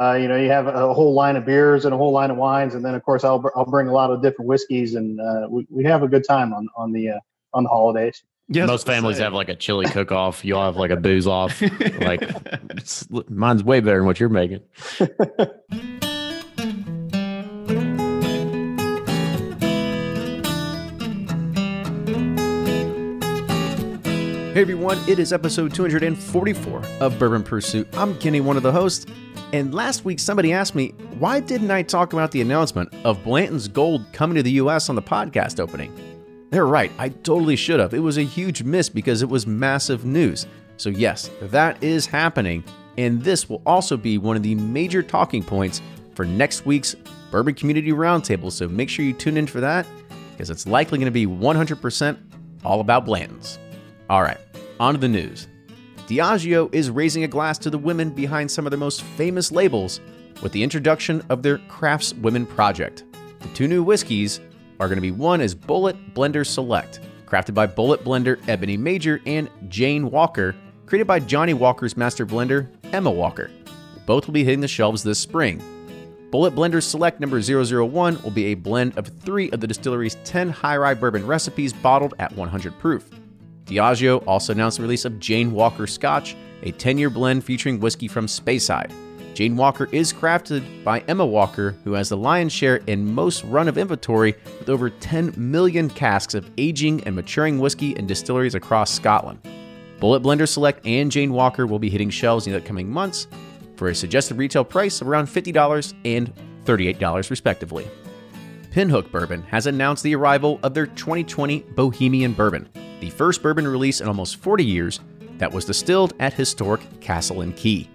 uh, you know, you have a whole line of beers and a whole line of wines, and then of course I'll I'll bring a lot of different whiskeys, and uh, we we have a good time on on the uh, on the holidays. Yes, Most families have like a chili cook off. You'll have like a booze off. like mine's way better than what you're making. Hey everyone, it is episode 244 of Bourbon Pursuit. I'm Kenny, one of the hosts. And last week, somebody asked me, why didn't I talk about the announcement of Blanton's Gold coming to the US on the podcast opening? They're right, I totally should have. It was a huge miss because it was massive news. So, yes, that is happening. And this will also be one of the major talking points for next week's Bourbon Community Roundtable. So, make sure you tune in for that because it's likely going to be 100% all about Blanton's. All right, on to the news. Diageo is raising a glass to the women behind some of their most famous labels with the introduction of their Crafts Women project. The two new whiskeys are going to be one is Bulleit Blender Select, crafted by Bulleit blender Ebony Major and Jane Walker, created by Johnnie Walker's master blender Emma Walker. Both will be hitting the shelves this spring. Bulleit Blender Select number 001 will be a blend of three of the distillery's 10 high rye bourbon recipes bottled at 100 proof. Diageo also announced the release of Jane Walker Scotch, a 10 year blend featuring whiskey from Speyside. Jane Walker is crafted by Emma Walker, who has the lion's share in most run of inventory with over 10 million casks of aging and maturing whiskey in distilleries across Scotland. Bulleit Blender Select and Jane Walker will be hitting shelves in the coming months for a suggested retail price of around $50 and $38 respectively. Pinhook Bourbon has announced the arrival of their 2020 Bohemian Bourbon, the first bourbon release in almost 40 years that was distilled at historic Castle and Key.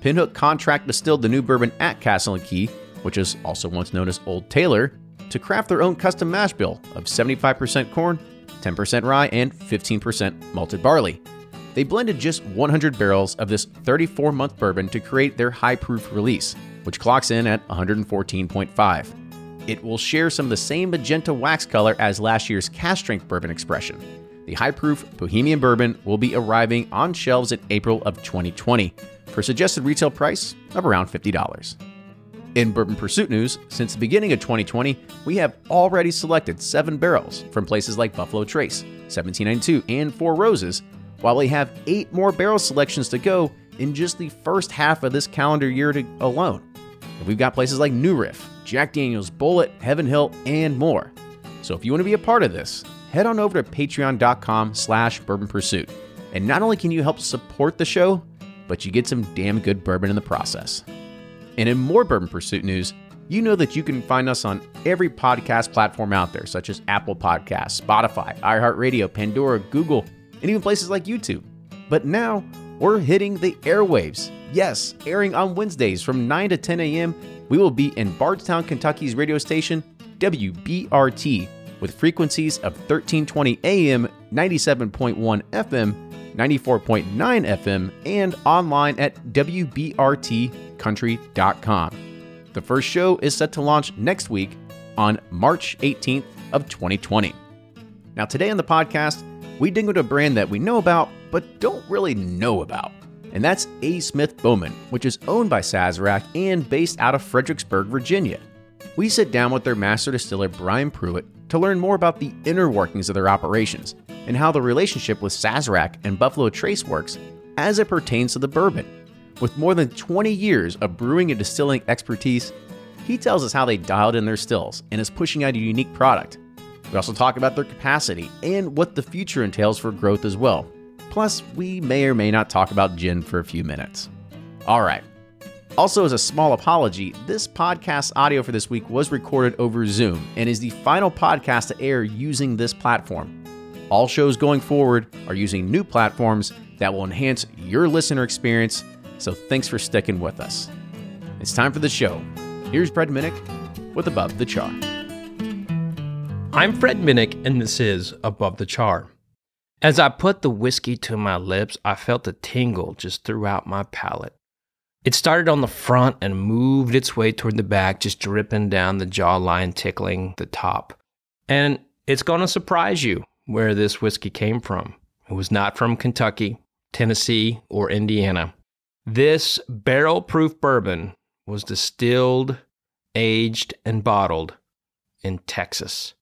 Pinhook contract distilled the new bourbon at Castle and Key, which is also once known as Old Taylor, to craft their own custom mash bill of 75% corn, 10% rye, and 15% malted barley. They blended just 100 barrels of this 34 month bourbon to create their high proof release, which clocks in at 114.5. It will share some of the same magenta wax color as last year's cask strength bourbon expression. The high proof Bohemian bourbon will be arriving on shelves in April of 2020 for a suggested retail price of around $50. In Bourbon Pursuit news, since the beginning of 2020, we have already selected seven barrels from places like Buffalo Trace, 1792, and Four Roses, while we have eight more barrel selections to go in just the first half of this calendar year to, alone. And we've got places like New Riff, Jack Daniels, Bulleit, Heaven Hill, and more. So if you want to be a part of this, head on over to patreon.com slash bourbon pursuit. And not only can you help support the show, but you get some damn good bourbon in the process. And in more Bourbon Pursuit news, you know that you can find us on every podcast platform out there, such as Apple Podcasts, Spotify, iHeartRadio, Pandora, Google, and even places like YouTube. But now we're hitting the airwaves. Yes, airing on Wednesdays from 9 to 10 a.m., we will be in Bardstown, Kentucky's radio station, WBRT, with frequencies of 1320 AM, 97.1 FM, 94.9 FM, and online at WBRTcountry.com. The first show is set to launch next week on March 18th of 2020. Now, today on the podcast, we into a brand that we know about but don't really know about. And that's A. Smith Bowman, which is owned by Sazerac and based out of Fredericksburg, Virginia. We sit down with their master distiller, Brian Pruitt, to learn more about the inner workings of their operations and how the relationship with Sazerac and Buffalo Trace works as it pertains to the bourbon. With more than 20 years of brewing and distilling expertise, he tells us how they dialed in their stills and is pushing out a unique product. We also talk about their capacity and what the future entails for growth as well. Plus, we may or may not talk about gin for a few minutes. All right. Also, as a small apology, this podcast audio for this week was recorded over Zoom and is the final podcast to air using this platform. All shows going forward are using new platforms that will enhance your listener experience, so thanks for sticking with us. It's time for the show. Here's Fred Minnick with Above the Char. I'm Fred Minnick, and this is Above the Char. As I put the whiskey to my lips, I felt a tingle just throughout my palate. It started on the front and moved its way toward the back, just dripping down the jawline, tickling the top. And it's going to surprise you where this whiskey came from. It was not from Kentucky, Tennessee, or Indiana. This barrel proof bourbon was distilled, aged, and bottled in Texas.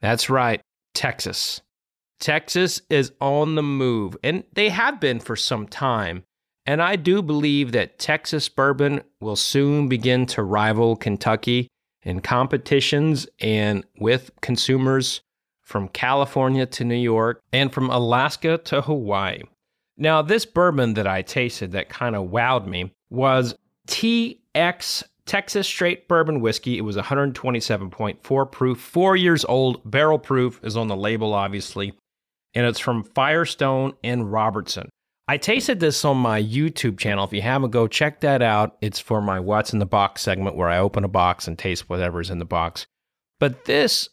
That's right, Texas. Texas is on the move, and they have been for some time. And I do believe that Texas bourbon will soon begin to rival Kentucky in competitions and with consumers from California to New York and from Alaska to Hawaii. Now, this bourbon that I tasted that kind of wowed me was TX Texas Straight Bourbon Whiskey. It was 127.4 proof, four years old, barrel proof is on the label, obviously, and it's from Firestone and Robertson. I tasted this on my YouTube channel. If you haven't, go check that out. It's for my What's in the Box segment where I open a box and taste whatever's in the box. But this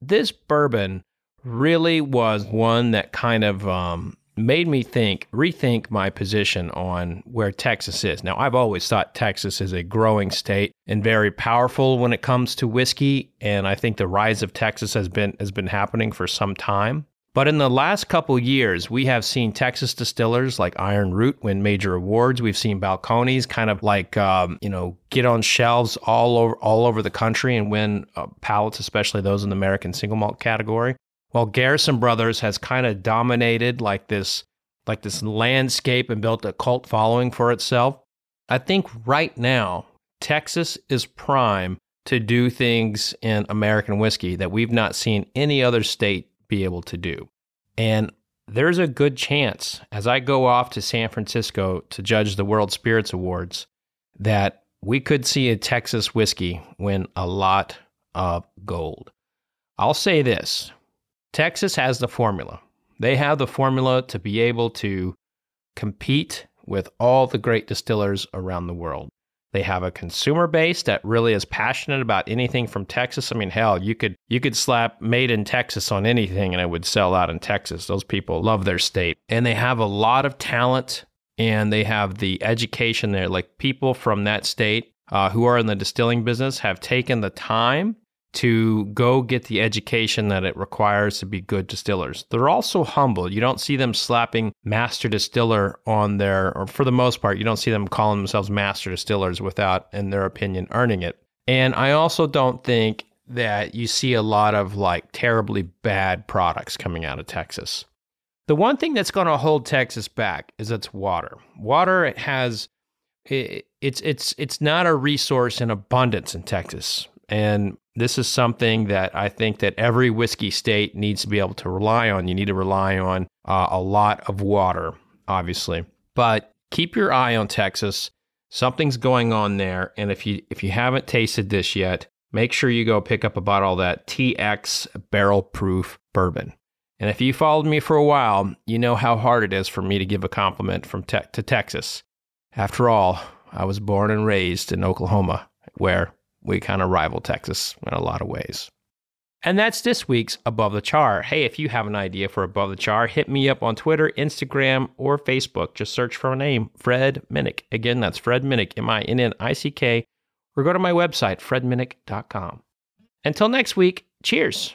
this bourbon really was one that kind of um, made me think, rethink my position on where Texas is. Now, I've always thought Texas is a growing state and very powerful when it comes to whiskey, and I think the rise of Texas has been has been happening for some time. But in the last couple years, we have seen Texas distillers like Iron Root win major awards. We've seen Balcones kind of like um, you know get on shelves all over all over the country and win uh, pallets, especially those in the American single malt category. While Garrison Brothers has kind of dominated like this like this landscape and built a cult following for itself. I think right now Texas is prime to do things in American whiskey that we've not seen any other state be able to do. And there's a good chance as I go off to San Francisco to judge the World Spirits Awards that we could see a Texas whiskey win a lot of gold. I'll say this Texas has the formula. They have the formula to be able to compete with all the great distillers around the world. They have a consumer base that really is passionate about anything from Texas. I mean, hell, you could you could slap made in Texas on anything and it would sell out in Texas. Those people love their state. And they have a lot of talent and they have the education there. Like people from that state uh, who are in the distilling business have taken the time to go get the education that it requires to be good distillers. They're also humble. You don't see them slapping master distiller on their, or for the most part, you don't see them calling themselves master distillers without, in their opinion, earning it. And I also don't think that you see a lot of like terribly bad products coming out of Texas. The one thing that's going to hold Texas back is its water. Water has it's it's it's not a resource in abundance in Texas. And this is something that I think that every whiskey state needs to be able to rely on. You need to rely on uh, a lot of water, obviously, but keep your eye on Texas. Something's going on there, and if you if you haven't tasted this yet, make sure you go pick up a bottle of that TX barrel proof bourbon. And if you followed me for a while, you know how hard it is for me to give a compliment from te- to Texas. After all, I was born and raised in Oklahoma, where we kind of rival Texas in a lot of ways. And that's this week's Above the Char. Hey, if you have an idea for Above the Char, hit me up on Twitter, Instagram, or Facebook. Just search for a name, Fred Minnick. Again, that's Fred Minnick, M I N N I C K, or go to my website, fredminnick.com. Until next week, cheers.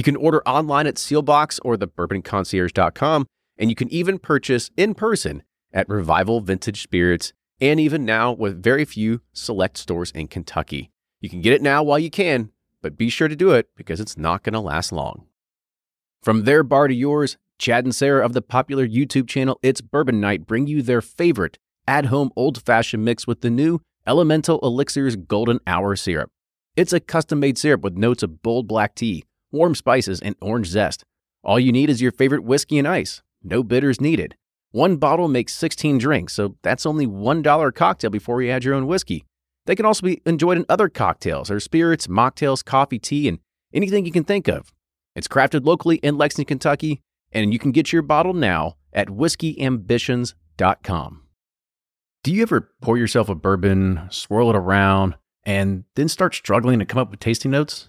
You can order online at Seelbach's or thebourbonconcierge.com and you can even purchase in person at Revival Vintage Spirits and even now with very few select stores in Kentucky. You can get it now while you can, but be sure to do it because it's not going to last long. From their bar to yours, Chad and Sarah of the popular YouTube channel It's Bourbon Night bring you their favorite at home old fashioned mix with the new Elemental Elixirs Golden Hour Syrup. It's a custom made syrup with notes of bold black tea, warm spices, and orange zest. All you need is your favorite whiskey and ice. No bitters needed. One bottle makes 16 drinks, so that's only $1 a cocktail before you add your own whiskey. They can also be enjoyed in other cocktails or spirits, mocktails, coffee, tea, and anything you can think of. It's crafted locally in Lexington, Kentucky, and you can get your bottle now at whiskeyambitions.com. Do you ever pour yourself a bourbon, swirl it around, and then start struggling to come up with tasting notes?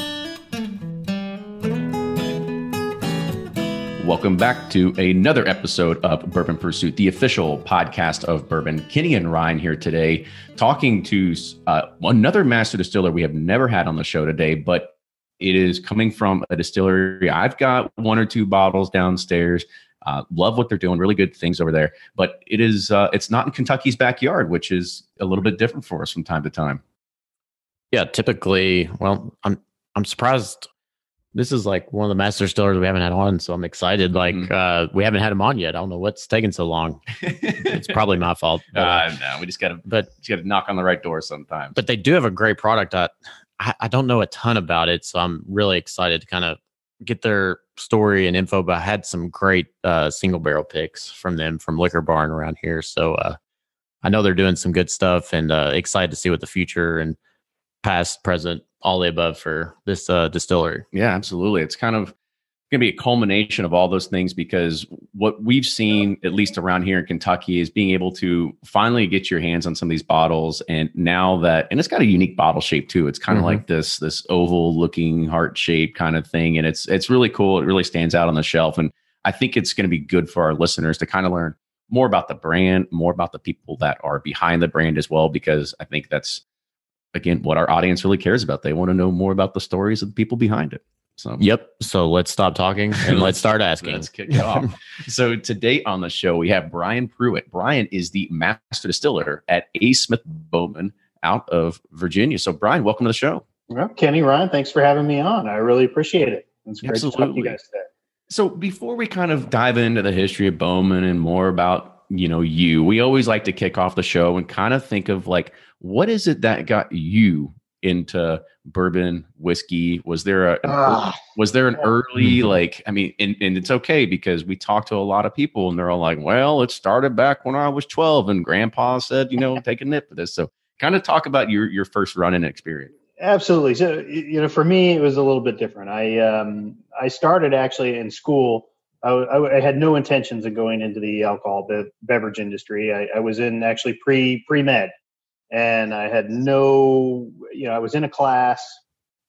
Welcome back to another episode of Bourbon Pursuit, the official podcast of bourbon. Kenny and Ryan here today, talking to uh, another master distiller we have never had on the show today, but it is coming from a distillery. I've got one or two bottles downstairs. Uh, love what they're doing, really good things over there. But it is uh, it's not in Kentucky's backyard, which is a little bit different for us from time to time. Yeah, typically, well, I'm I'm surprised this is like one of the master distillers we haven't had on, so I'm excited. Like mm-hmm. uh, we haven't had him on yet. I don't know what's taking so long. it's probably my fault. But, uh, no, we just gotta but just gotta knock on the right door sometimes. But they do have a great product. I, I don't know a ton about it, so I'm really excited to kind of get their story and info. But I had some great uh, single barrel picks from them from Liquor Barn around here, so uh, I know they're doing some good stuff, and uh, excited to see what the future and past, present all the above for this uh, distillery. Yeah, absolutely. It's kind of going to be a culmination of all those things because what we've seen, at least around here in Kentucky, is being able to finally get your hands on some of these bottles. And now that, and it's got a unique bottle shape too. It's kind of mm-hmm. like this this oval looking heart shape kind of thing, and it's it's really cool. It really stands out on the shelf, and I think it's going to be good for our listeners to kind of learn more about the brand, more about the people that are behind the brand as well, because I think that's again what our audience really cares about. They want to know more about the stories of the people behind it. So yep. So let's stop talking and let's start asking. let's kick it off. so today on the show we have Brian Pruitt. Brian is the master distiller at A. Smith Bowman out of Virginia. So Brian, welcome to the show. Well, Kenny Ryan, thanks for having me on. I really appreciate it. It's great Absolutely. to talk to you guys today. So before we kind of dive into the history of Bowman and more about you know you, we always like to kick off the show and kind of think of like what is it that got you into bourbon whiskey? Was there a uh, was there an early mm-hmm. like i mean and, and it's okay because we talked to a lot of people and they're all like well it started back when i was 12 and grandpa said you know take a nip of this. So kind of talk about your your first running experience. Absolutely. So you know for me it was a little bit different. I um i started actually in school I, I, I had no intentions of going into the alcohol be- beverage industry. I, I was in actually pre pre med, and I had no, you know, I was in a class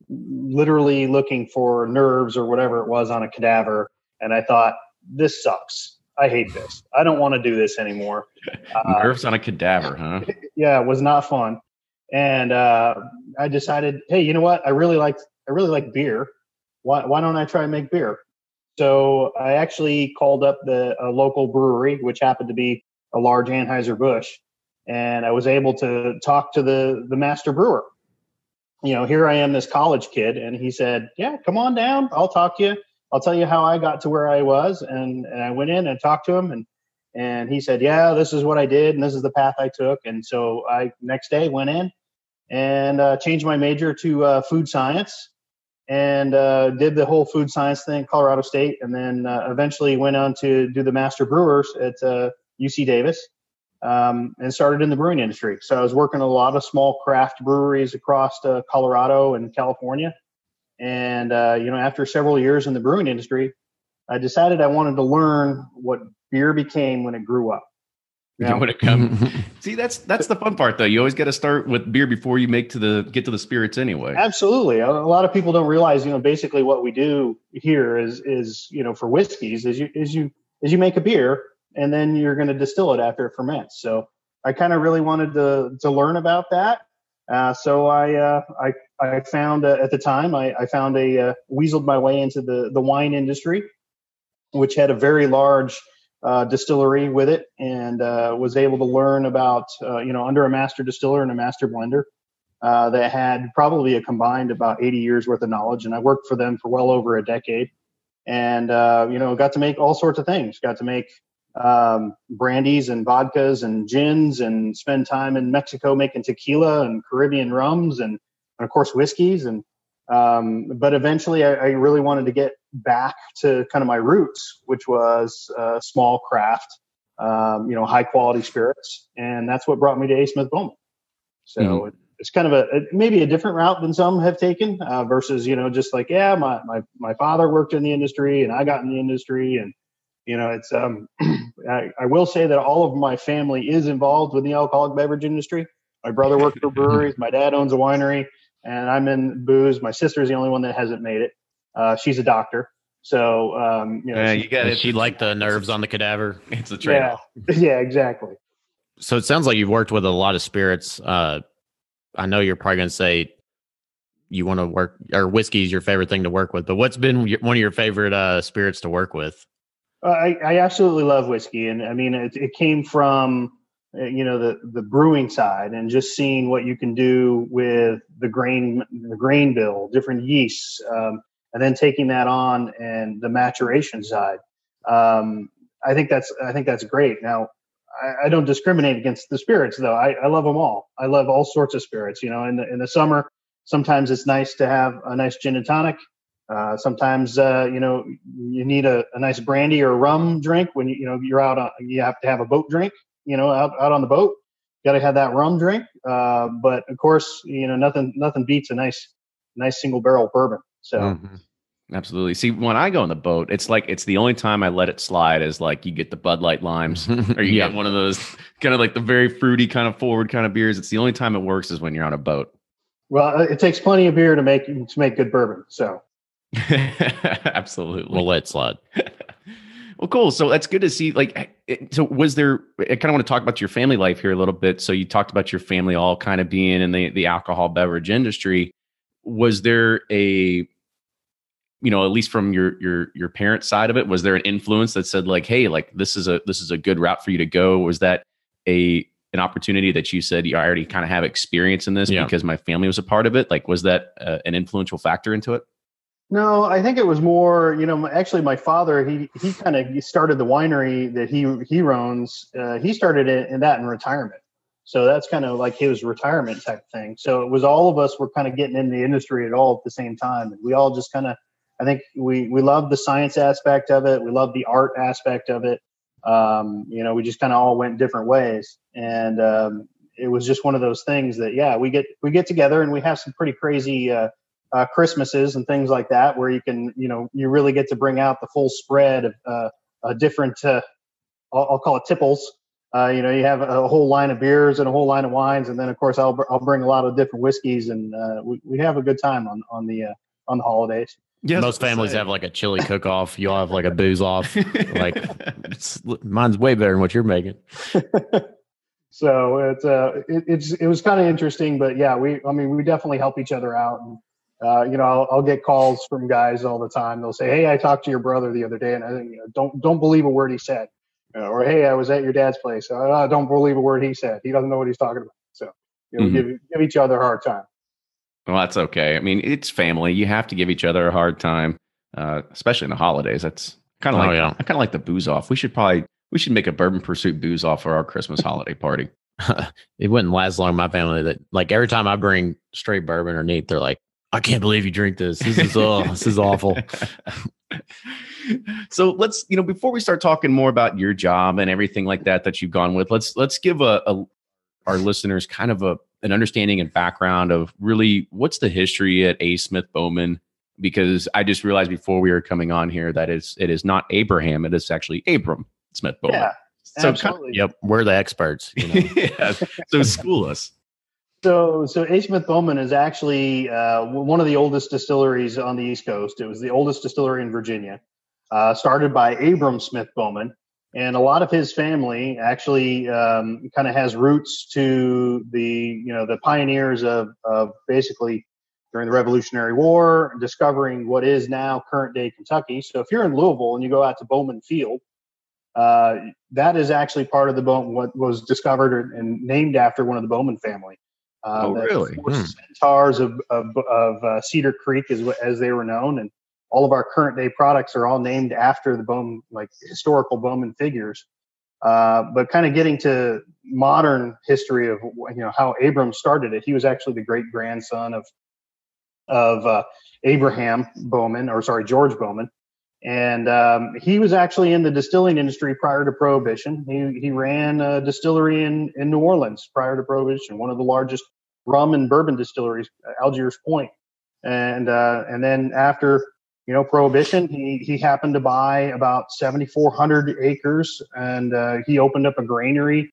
literally looking for nerves or whatever it was on a cadaver. And I thought, this sucks. I hate this. I don't want to do this anymore. Uh, nerves on a cadaver, huh? Yeah, it was not fun. And uh, I decided, hey, you know what? I really like I really like beer. Why why don't I try and make beer? So I actually called up the local brewery, which happened to be a large Anheuser Busch, and I was able to talk to the the master brewer. You know, here I am, this college kid, and he said, "Yeah, come on down. I'll talk to you. I'll tell you how I got to where I was." And and I went in and talked to him, and and he said, "Yeah, this is what I did, and this is the path I took." And so I next day went in and uh, changed my major to uh, food science and uh, did the whole food science thing Colorado State, and then uh, eventually went on to do the master brewers at UC uh, Davis um, and started in the brewing industry. So I was working a lot of small craft breweries across uh, Colorado and California. And uh, you know, after several years in the brewing industry, I decided I wanted to learn what beer became when it grew up. You know? when it comes, see that's that's the fun part though. You always got to start with beer before you make to the get to the spirits anyway. Absolutely, a, lot of people don't realize. You know, basically what we do here is is you know for whiskeys is you is you is you make a beer and then you're going to distill it after it ferments. So I kind of really wanted to to learn about that. Uh, so I, uh, I I found uh, at the time I, I found a uh, weaseled my way into the the wine industry, which had a very large uh, distillery with it, and uh, was able to learn about uh, you know under a master distiller and a master blender. Uh, that had probably a combined about 80 years worth of knowledge, and I worked for them for well over a decade, and you know got to make all sorts of things. Got to make um, brandies and vodkas and gins and spend time in Mexico making tequila and Caribbean rums and, and of course whiskeys and um, but eventually I, I, really wanted to get back to kind of my roots, which was uh, small craft, um, you know, high quality spirits, and that's what brought me to A. Smith Bowman. So mm-hmm. it, it's kind of a, a, maybe a different route than some have taken uh, versus you know just like yeah my, my my father worked in the industry and I got in the industry and you know it's um I, I, will say that all of my family is involved with the alcoholic beverage industry my brother works for breweries my dad owns a winery and i'm in booze my sister's the only one that hasn't made it uh, she's a doctor so um, you know yeah, you got it. She liked the nerves on the cadaver. It's a trade yeah, yeah, exactly. So it sounds like you've worked with a lot of spirits. Uh, I know you're probably going to say you want to work or whiskey is your favorite thing to work with, but what's been one of your favorite uh, spirits to work with? I, I absolutely love whiskey, and I mean it, it came from uh, you know the the brewing side and just seeing what you can do with the grain the grain bill, different yeasts, um, and then taking that on and the maturation side. Um, I think that's I think that's great. Now I, I don't discriminate against the spirits though. I, I love them all. I love all sorts of spirits. You know, in the in the summer, sometimes it's nice to have a nice gin and tonic. Uh, sometimes uh, you know you need a, a, nice brandy or rum drink when you you know you're out on you have to have a boat drink you know out, out on the boat got to have that rum drink uh, but of course you know nothing nothing beats a nice nice single barrel bourbon so mm-hmm. Absolutely. See, when I go on the boat, it's like it's the only time I let it slide is like you get the Bud Light limes or you yeah. get one of those kind of like the very fruity kind of forward kind of beers. It's the only time it works is when you're on a boat. Well, it takes plenty of beer to make to make good bourbon. So Absolutely. We'll let it slide. well, cool. So that's good to see. Like, so was there? I kind of want to talk about your family life here a little bit. So you talked about your family all kind of being in the the alcohol beverage industry. Was there a you know, at least from your your your parents' side of it, was there an influence that said like, "Hey, like this is a this is a good route for you to go"? Was that a an opportunity that you said you already kind of have experience in this yeah. because my family was a part of it? Like, was that uh, an influential factor into it? No, I think it was more. You know, actually, my father he he kind of started the winery that he he runs. Uh, he started it in that in retirement, so that's kind of like his retirement type thing. So it was all of us were kind of getting in the industry at all at the same time, we all just kind of. I think we we love the science aspect of it. We love the art aspect of it. Um, you know, we just kind of all went different ways, and um, it was just one of those things that yeah, we get we get together and we have some pretty crazy. Uh, uh, Christmases and things like that, where you can, you know, you really get to bring out the full spread of uh, uh, different, uh, I'll, I'll, call it tipples. Uh, you know, you have a whole line of beers and a whole line of wines, and then of course I'll I'll bring a lot of different whiskeys, and uh, we, we have a good time on on the on the holidays. Yes, Most families have like a chili cook off. You'll have like a booze off. like mine's way better than what you're making. so it's uh it, it's it was kind of interesting, but yeah, we I mean we definitely help each other out and uh, you know, I'll, I'll, get calls from guys all the time. They'll say, "Hey, I talked to your brother the other day, and I you know, don't don't believe a word he said," uh, or "Hey, I was at your dad's place. I uh, don't believe a word he said. He doesn't know what he's talking about." So, you know, mm-hmm. give give each other a hard time. Well, that's okay. I mean, it's family. You have to give each other a hard time, uh, especially in the holidays. That's kind of oh, like yeah. I kind of like the booze off. We should probably we should make a bourbon pursuit booze off for our Christmas holiday party. it wouldn't last long. My family that like every time I bring straight bourbon or neat, they're like, I can't believe you drink this. This is oh, this is awful. so let's you know before we start talking more about your job and everything like that that you've gone with, let's let's give a, a our listeners kind of a an understanding and background of really what's the history at A. Smith Bowman because I just realized before we were coming on here that it's it is not Abraham, it is actually Abram Smith Bowman. Yeah, so absolutely. yep, we're the experts. You know? yeah, so school us. So, so A. Smith Bowman is actually uh, one of the oldest distilleries on the East Coast. It was the oldest distillery in Virginia, uh, started by Abram Smith Bowman, and a lot of his family actually um, kind of has roots to the you know the pioneers of of basically during the Revolutionary War, discovering what is now current day Kentucky. So if you're in Louisville and you go out to Bowman Field, uh, that is actually part of the Bowman, what was discovered and named after one of the Bowman family. Uh, oh, really? Hmm. Centaurs of, of, of uh, Cedar Creek, as, as they were known. And all of our current day products are all named after the Bowman, like historical Bowman figures. Uh, but kind of getting to modern history of you know how Abram started it. He was actually the great grandson of of uh, Abraham Bowman, or sorry, George Bowman, and um, he was actually in the distilling industry prior to Prohibition. He he ran a distillery in in New Orleans prior to Prohibition, one of the largest rum and bourbon distilleries, Algiers Point, and uh, and then after you know Prohibition, he he happened to buy about 7,400 acres, and uh, he opened up a granary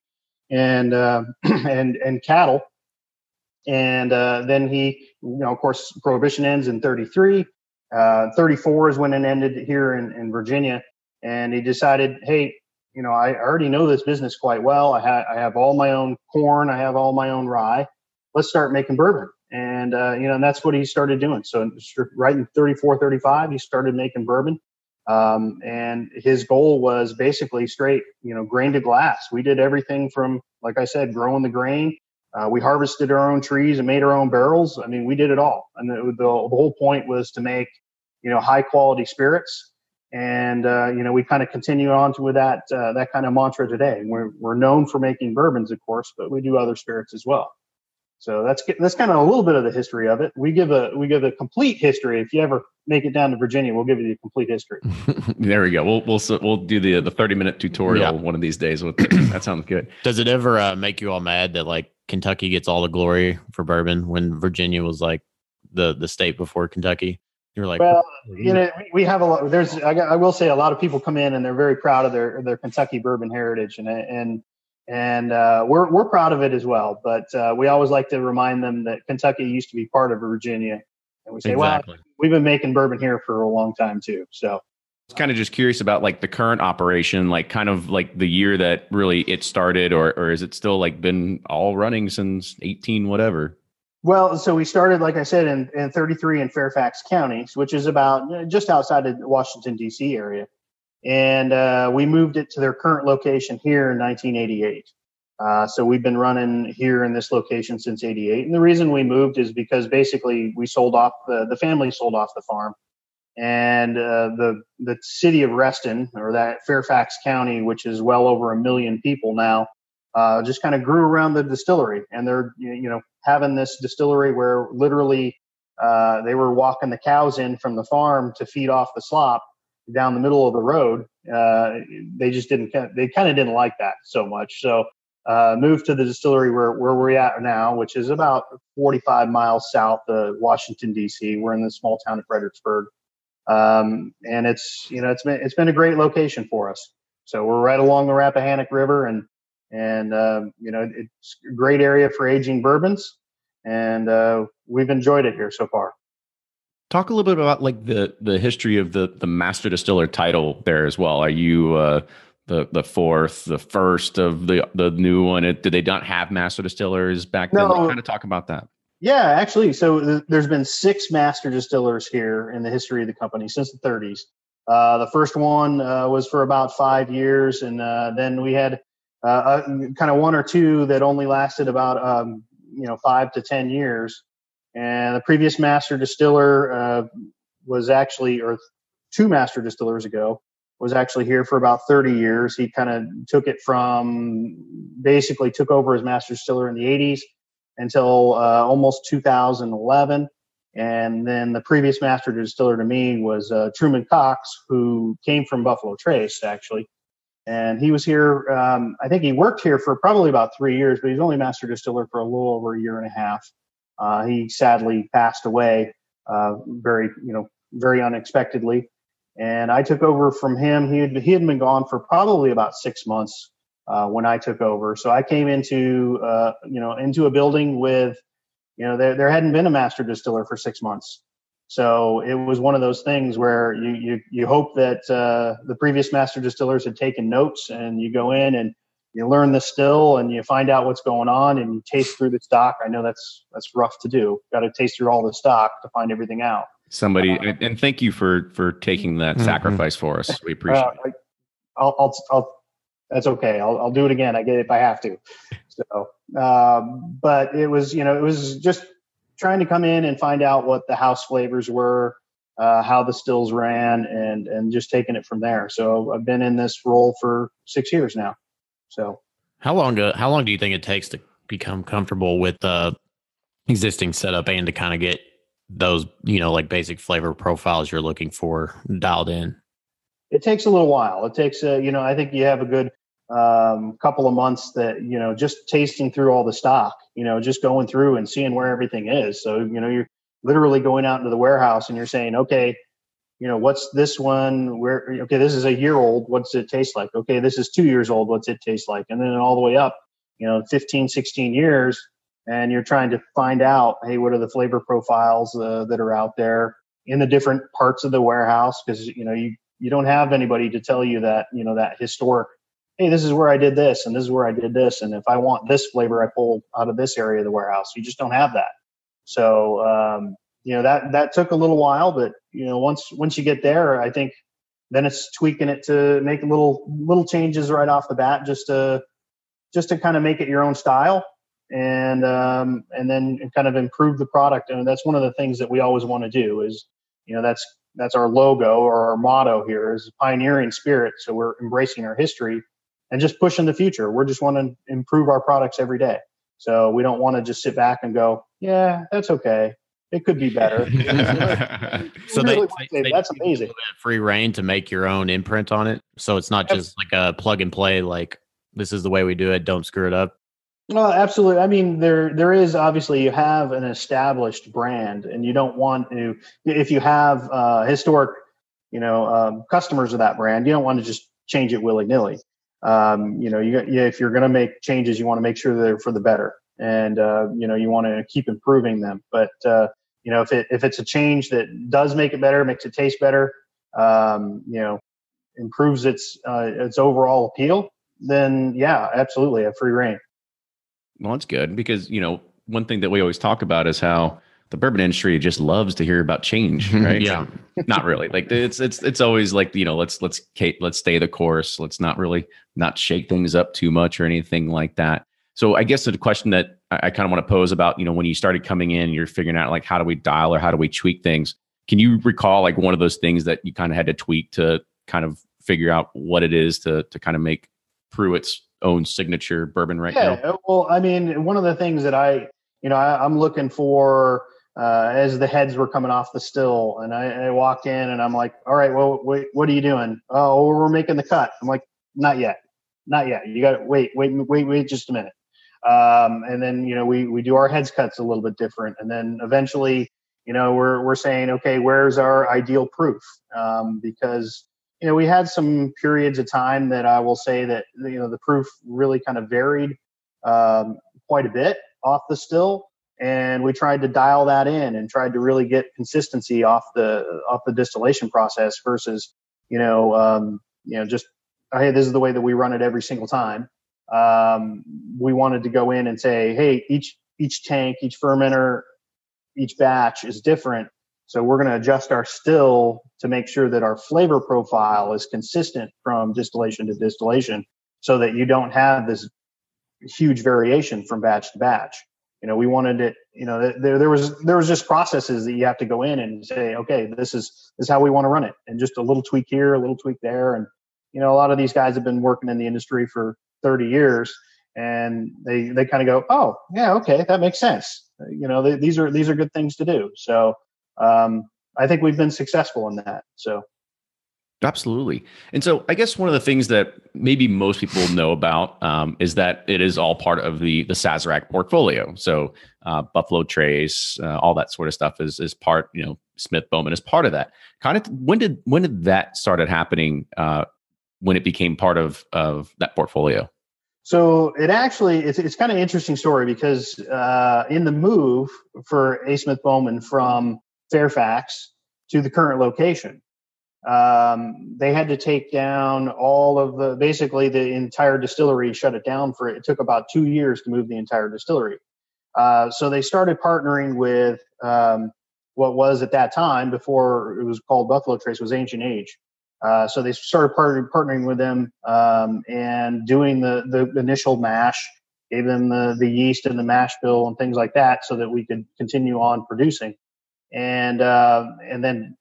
and uh, and and cattle and uh, then he, you know, of course, prohibition ends in 33. Uh, 34 is when it ended here in, in Virginia. And he decided, hey, you know, I already know this business quite well. I, ha- I have all my own corn, I have all my own rye. Let's start making bourbon. And, uh, you know, and that's what he started doing. So, right in 34, 35, he started making bourbon. Um, and his goal was basically straight, you know, grain to glass. We did everything from, like I said, growing the grain uh, we harvested our own trees and made our own barrels. I mean, we did it all. And the, the, whole point was to make, you know, high quality spirits. And, uh, you know, we kind of continue on to with that, uh, that kind of mantra today. We're, we're known for making bourbons, of course, but we do other spirits as well. So that's that's kind of a little bit of the history of it. We give a we give a complete history. If you ever make it down to Virginia, we'll give you the complete history. there we go. We'll we'll we'll do the the thirty minute tutorial yeah. one of these days. that sounds good. Does it ever uh, make you all mad that like Kentucky gets all the glory for bourbon when Virginia was like the the state before Kentucky? You're like, well, you know, we have a lot. There's, I, I, will say, a lot of people come in and they're very proud of their their Kentucky bourbon heritage, and and and uh, we're we're proud of it as well. But uh, we always like to remind them that Kentucky used to be part of Virginia, and we say, exactly. well, we've been making bourbon here for a long time too. So was kind of just curious about like the current operation, like kind of like the year that really it started, or or is it still like been all running since eighteen whatever? Well, so we started, like I said, in, in 33 in Fairfax County, which is about just outside of Washington D.C. area, and uh, we moved it to their current location here in 1988. Uh, so we've been running here in this location since 88. And the reason we moved is because basically we sold off the, the family sold off the farm and uh, the the city of Reston or that Fairfax County, which is well over a million people now, uh, just kind of grew around the distillery, and they're you know having this distillery where literally uh, they were walking the cows in from the farm to feed off the slop down the middle of the road. Uh, they just didn't they kind of didn't like that so much, so. Uh, moved to the distillery where, where we're at now, which is about 45 miles south of Washington, D.C. We're in the small town of Fredericksburg um, and it's you know it's been it's been a great location for us. So we're right along the Rappahannock River, and and uh, you know it's a great area for aging bourbons, and uh, we've enjoyed it here so far. Talk a little bit about like the the history of the the master distiller title there as well. Are you uh, the the fourth, the first of the the new one? It, did they not have master distillers back then? No. kind of talk about that. Yeah, actually, so th- there's been six master distillers here in the history of the company since the 30s. Uh, the first one uh, was for about five years, and uh, then we had uh, kind of one or two that only lasted about um, you know five to ten years. And the previous master distiller uh, was actually, or two master distillers ago, was actually here for about 30 years. He kind of took it from basically took over as master distiller in the 80s until uh, almost 2011. And then the previous master distiller to me was uh, Truman Cox, who came from Buffalo Trace, actually. And he was here, um, I think he worked here for probably about three years, but he's only master distiller for a little over a year and a half. Uh, he sadly passed away uh, very, you know, very unexpectedly. And I took over from him. He had, he had been gone for probably about six months uh, when I took over. So I came into uh, you know into a building with you know there there hadn't been a master distiller for six months. So it was one of those things where you you you hope that uh, the previous master distillers had taken notes, and you go in and you learn the still and you find out what's going on and you taste through the stock. I know that's that's rough to do. Got to taste through all the stock to find everything out. Somebody uh, and, and, thank you for for taking that mm-hmm. sacrifice for us. We appreciate uh, it. I'll, I'll, I'll, that's okay. I'll, I'll do it again. I get it if I have to. So, um, but it was, you know, it was just trying to come in and find out what the house flavors were, uh, how the stills ran, and and just taking it from there. So I've been in this role for six years now. So, how long do how long do you think it takes to become comfortable with the existing setup and to kind of get those you know like basic flavor profiles you're looking for dialed in? It takes a little while. It takes a you know I think you have a good um, couple of months that you know just tasting through all the stock you know just going through and seeing where everything is so you know you're literally going out into the warehouse and you're saying okay you know what's this one where okay this is a year old what's it taste like okay this is two years old what's it taste like and then all the way up you know 15 16 years and you're trying to find out hey what are the flavor profiles uh, that are out there in the different parts of the warehouse because you know you you don't have anybody to tell you that you know that historic hey, this is where I did this and this is where I did this. And if I want this flavor, I pull out of this area of the warehouse. You just don't have that. So, um, you know, that, that took a little while, but you know, once, once you get there, I think then it's tweaking it to make little, little changes right off the bat, just to, just to kind of make it your own style and, um, and then kind of improve the product. And that's one of the things that we always want to do is, you know, that's, that's our logo or our motto here is pioneering spirit. So we're embracing our history and just pushing the future. We're just want to improve our products every day. So we don't want to just sit back and go, yeah, that's okay. It could be better. so really they, they, that's amazing. Free reign to make your own imprint on it. So it's not just like a plug and play. Like this is the way we do it. Don't screw it up. Well, absolutely. I mean, there there is obviously you have an established brand, and you don't want to. If you have uh, historic, you know, um, customers of that brand, you don't want to just change it willy nilly um, you know, you, you, if you're going to make changes, you want to make sure they're for the better, and uh, you know, you want to keep improving them. But uh, you know, if it if it's a change that does make it better, makes it taste better, um, you know, improves its uh, its overall appeal, then yeah, absolutely, a free reign. Well, that's good because you know one thing that we always talk about is how the bourbon industry just loves to hear about change, right? yeah, not really. Like it's it's it's always like you know let's let's let's stay the course. Let's not really not shake things up too much or anything like that. So I guess the question that I, kind of want to pose about you know when you started coming in, you're figuring out like how do we dial or how do we tweak things. Can you recall like one of those things that you kind of had to tweak to kind of figure out what it is to to kind of make Pruitt's own signature bourbon right now? yeah, now? Well, I mean, one of the things that I you know I, I'm looking for uh, as the heads were coming off the still. And I, I walk in and I'm like, all right, well, wait, what are you doing? Oh, we're making the cut. I'm like, not yet, not yet. You got to wait, wait, wait, wait just a minute. Um, and then, you know, we, we do our heads cuts a little bit different. And then eventually, you know, we're, we're saying, okay, where's our ideal proof? Um, because, you know, we had some periods of time that I will say that, you know, the proof really kind of varied um, quite a bit off the still and we tried to dial that in and tried to really get consistency off the off the distillation process versus you know um, you know just hey this is the way that we run it every single time um, we wanted to go in and say hey each each tank each fermenter each batch is different. So we're going to adjust our still to make sure that our flavor profile is consistent from distillation to distillation so that you don't have this huge variation from batch to batch. You know we wanted it you know there there was there was just processes that you have to go in and say okay this is this is how we want to run it. And just a little tweak here a little tweak there. And you know a lot of these guys have been working in the industry for 30 years and they they kind of go oh yeah okay that makes sense you know they, these are these are good things to do so um, i think we've been successful in that so Absolutely. And so I guess one of the things that maybe most people know about um, is that it is all part of the the Sazerac portfolio. So uh, Buffalo Trace, uh, all that sort of stuff is is part. You know, Smith Bowman is part of that. Kind of when did when did that started happening? Uh, when it became part of of that portfolio? So it actually it's it's kind of interesting story because uh, in the move for A. Smith Bowman from Fairfax to the current location um, they had to take down all of the basically the entire distillery shut it down for it took about two years to move the entire distillery uh, so they started partnering with um, what was at that time before it was called buffalo trace was ancient age uh, so they started partnering, with them um, and doing the, the initial mash gave them the, the yeast and the mash bill and things like that so that we could continue on producing. And uh, and then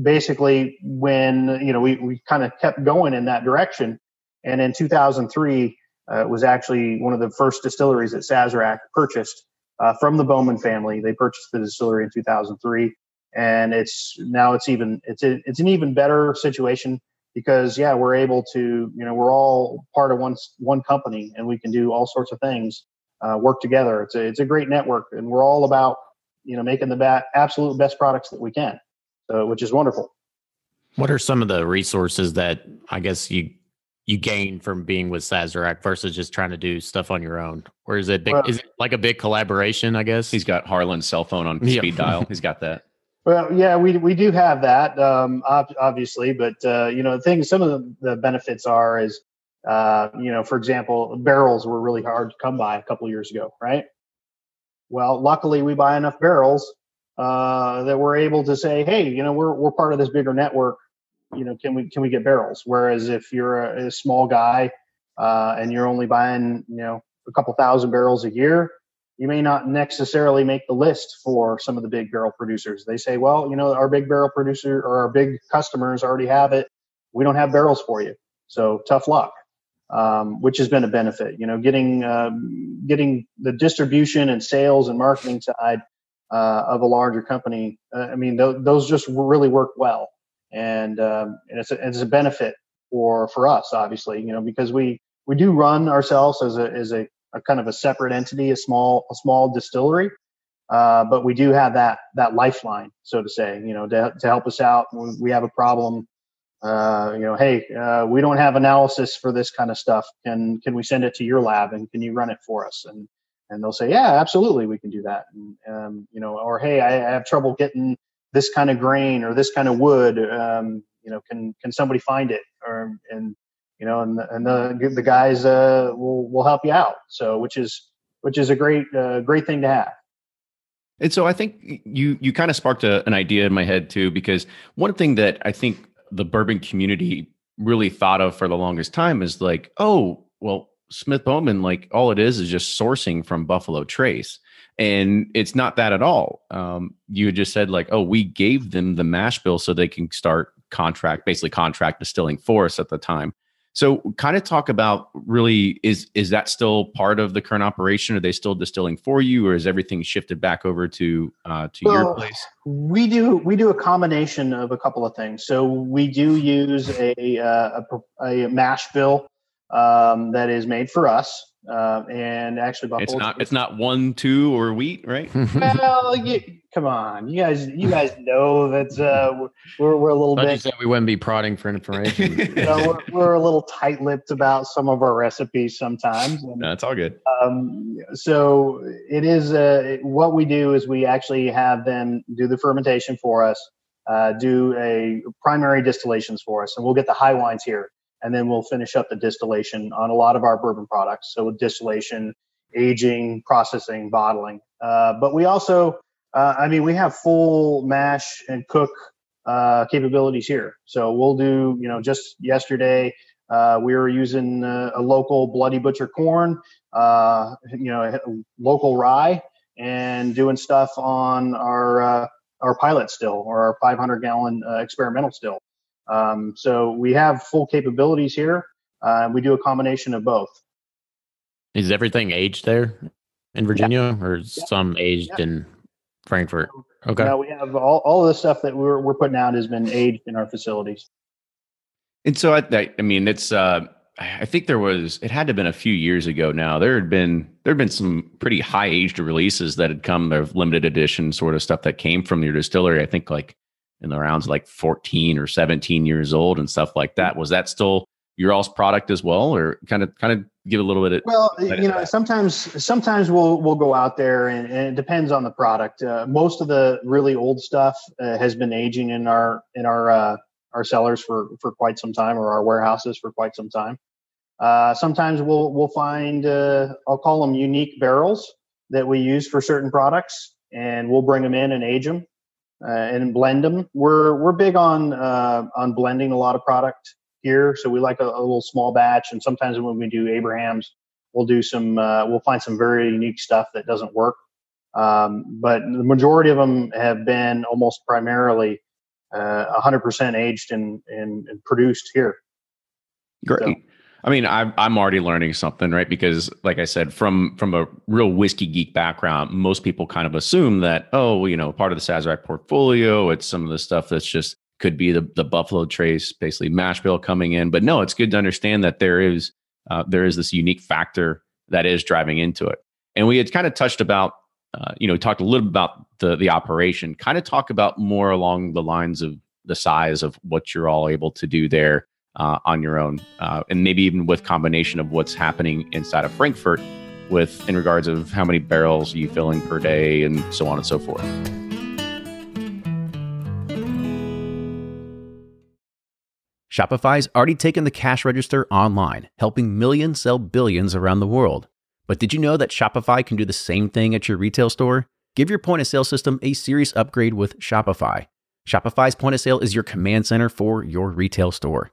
basically when you know we, we kind of kept going in that direction. And in 2003 uh, it was actually one of the first distilleries that sazerac purchased uh, from the bowman family. They purchased the distillery in 2003 and it's now it's even it's a, it's an even better situation because yeah we're able to you know we're all part of one one company and we can do all sorts of things uh, work together it's a it's a great network and we're all about you know making the ba- absolute best products that we can so, which is wonderful. What are some of the resources that I guess you you gain from being with Sazerac versus just trying to do stuff on your own? Or is it big, well, is it like a big collaboration? I guess he's got Harlan's cell phone on yeah. speed dial. He's got that. Well, yeah, we we do have that, um, obviously, but uh, you know, the thing, some of the, the benefits are is, uh, you know, for example, barrels were really hard to come by a couple years ago, right? Well, luckily, we buy enough barrels uh, that we're able to say, hey, you know, we're we're part of this bigger network. You know, can we can we get barrels? Whereas if you're a, a small guy uh, and you're only buying, you know, a couple thousand barrels a year, you may not necessarily make the list for some of the big barrel producers. They say, well, you know, our big barrel producer or our big customers already have it. We don't have barrels for you, so tough luck. Um, which has been a benefit. You know, getting um, getting the distribution and sales and marketing side uh, of a larger company. Uh, I mean, th- those just really work well, and, um, and it's a, it's a benefit for for us, obviously, you know, because we we do run ourselves as a as a, a kind of a separate entity, a small a small distillery. Uh, but we do have that that lifeline, so to say, you know, to, to help us out when we have a problem. Uh, you know, hey, uh, we don't have analysis for this kind of stuff. Can can we send it to your lab and can you run it for us? And and they'll say, yeah, absolutely, we can do that. And, um, you know, or hey, I, I, have trouble getting this kind of grain or this kind of wood. Um, you know, can can somebody find it? Or and you know, and the, and the the guys uh, will will help you out. So which is which is a great uh, great thing to have. And so I think you you kind of sparked a, an idea in my head too, because one thing that I think the bourbon community really thought of for the longest time is like, oh, well, Smith Bowman, like all it is is just sourcing from Buffalo Trace. And it's not that at all. Um, you just said, like, oh, we gave them the mash bill so they can start contract, basically contract distilling for us at the time. So kind of talk about really is is that still part of the current operation? Are they still distilling for you or is everything shifted back over to uh, to well, your place? We do we do a combination of a couple of things. So we do use a uh, a, a mash bill um, that is made for us. Uh, and actually, Buffalo. It's not. It's not one, two, or wheat, right? well, you, come on, you guys. You guys know that uh, we're we're a little bit. You said we wouldn't be prodding for information. you know, we're, we're a little tight-lipped about some of our recipes sometimes. And, no, it's all good. Um, so it is. Uh, what we do is we actually have them do the fermentation for us, uh, do a primary distillations for us, and we'll get the high wines here and then we'll finish up the distillation on a lot of our bourbon products. So with distillation, aging, processing, bottling. Uh, but we also, uh, I mean, we have full mash and cook uh, capabilities here. So we'll do, you know, just yesterday uh, we were using uh, a local Bloody Butcher corn, uh, you know, local rye, and doing stuff on our our pilot still or our 500 gallon experimental still. Um, so we have full capabilities here. Uh, we do a combination of both. Is everything aged there in Virginia, yeah. or yeah. some aged yeah. in Frankfort? Okay. No, we have all, all the stuff that we're we're putting out has been aged in our facilities. And so I, I mean, it's uh, I think there was it had to have been a few years ago now. There had been there had been some pretty high aged releases that had come of limited edition sort of stuff that came from your distillery. I think like in the rounds like 14 or 17 years old and stuff like that. Was that still your all's product as well, or kind of kind of give a little bit of well, you know, sometimes sometimes we'll we'll go out there and, and it depends on the product. Uh, most of the really old stuff uh, has been aging in our in our uh, our cellars for for quite some time or our warehouses for quite some time. Uh, sometimes we'll we'll find uh, I'll call them unique barrels that we use for certain products, and we'll bring them in and age them uh, and blend them. We're we're big on uh, on blending a lot of product here, so we like a, a, little small batch. And sometimes when we do Abrahams, we'll do some uh, we'll find some very unique stuff that doesn't work. Um, but the majority of them have been almost primarily uh, 100% aged and, and, and produced here. Great. So, I mean, I'm I'm already learning something, right? Because, like I said, from from a real whiskey geek background, most people kind of assume that, oh, you know, part of the Sazerac portfolio, it's some of the stuff that's just could be the the Buffalo Trace, basically mash bill coming in. But no, it's good to understand that there is uh, there is this unique factor that is driving into it. And we had kind of touched about, uh, you know, talked a little bit about the the operation. Kind of talk about more along the lines of the size of what you're all able to do there uh, on your own, uh, and maybe even with combination of what's happening inside of Frankfort, with in regards of how many barrels are you filling per day, and so on and so forth. Shopify's already taken the cash register online, helping millions sell billions around the world. But did you know that Shopify can do the same thing at your retail store? Give your point of sale system a serious upgrade with Shopify. Shopify's point of sale is your command center for your retail store.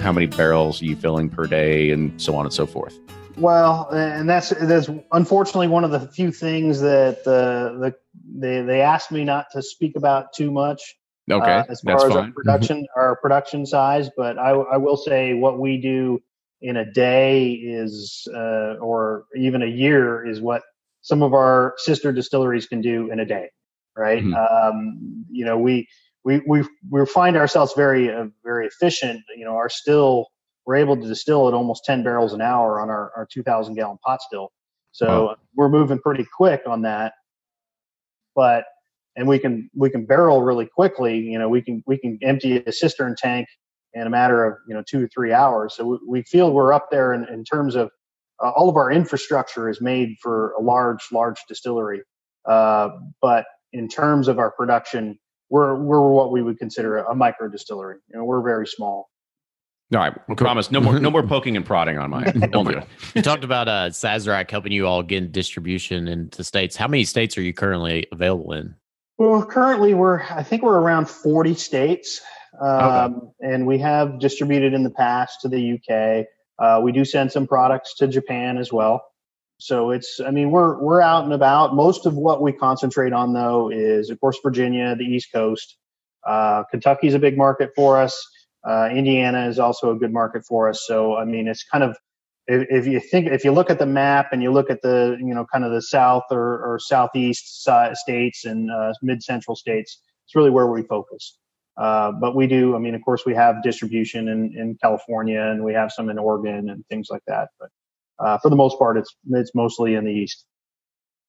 How many barrels are you filling per day and so on and so forth well and that's that's unfortunately one of the few things that the the they, they asked me not to speak about too much okay uh, as far as fine. our mm-hmm. production our production size but I, I will say what we do in a day is uh, or even a year is what some of our sister distilleries can do in a day right mm-hmm. um, you know we we we we find ourselves very uh, very efficient. You know, our still we're able to distill at almost 10 barrels an hour on our, our 2,000 gallon pot still. So wow. we're moving pretty quick on that. But and we can we can barrel really quickly. You know, we can we can empty a cistern tank in a matter of you know two or three hours. So we, we feel we're up there in, in terms of uh, all of our infrastructure is made for a large large distillery. Uh, but in terms of our production, we're we're what we would consider a, micro distillery. You know, we're very small. All right, we promise no more no more poking and prodding on my. Don't do it. You talked about uh, Sazerac helping you all get distribution into states. How many states are you currently available in? Well, currently we're I think we're around forty states, um, okay. and we have distributed in the past to the UK. Uh, we do send some products to Japan as well. So it's, I mean, we're we're out and about. Most of what we concentrate on, though, is of course Virginia, the East Coast. Uh, Kentucky's a big market for us. Uh, Indiana is also a good market for us. So I mean, it's kind of if, if, you think if you look at the map and you look at the you know kind of the south or, or southeast states and uh, mid central states, it's really where we focus. Uh, but we do, I mean, of course, we have distribution in, in California and we have some in Oregon and things like that. But uh, for the most part, it's it's mostly in the east.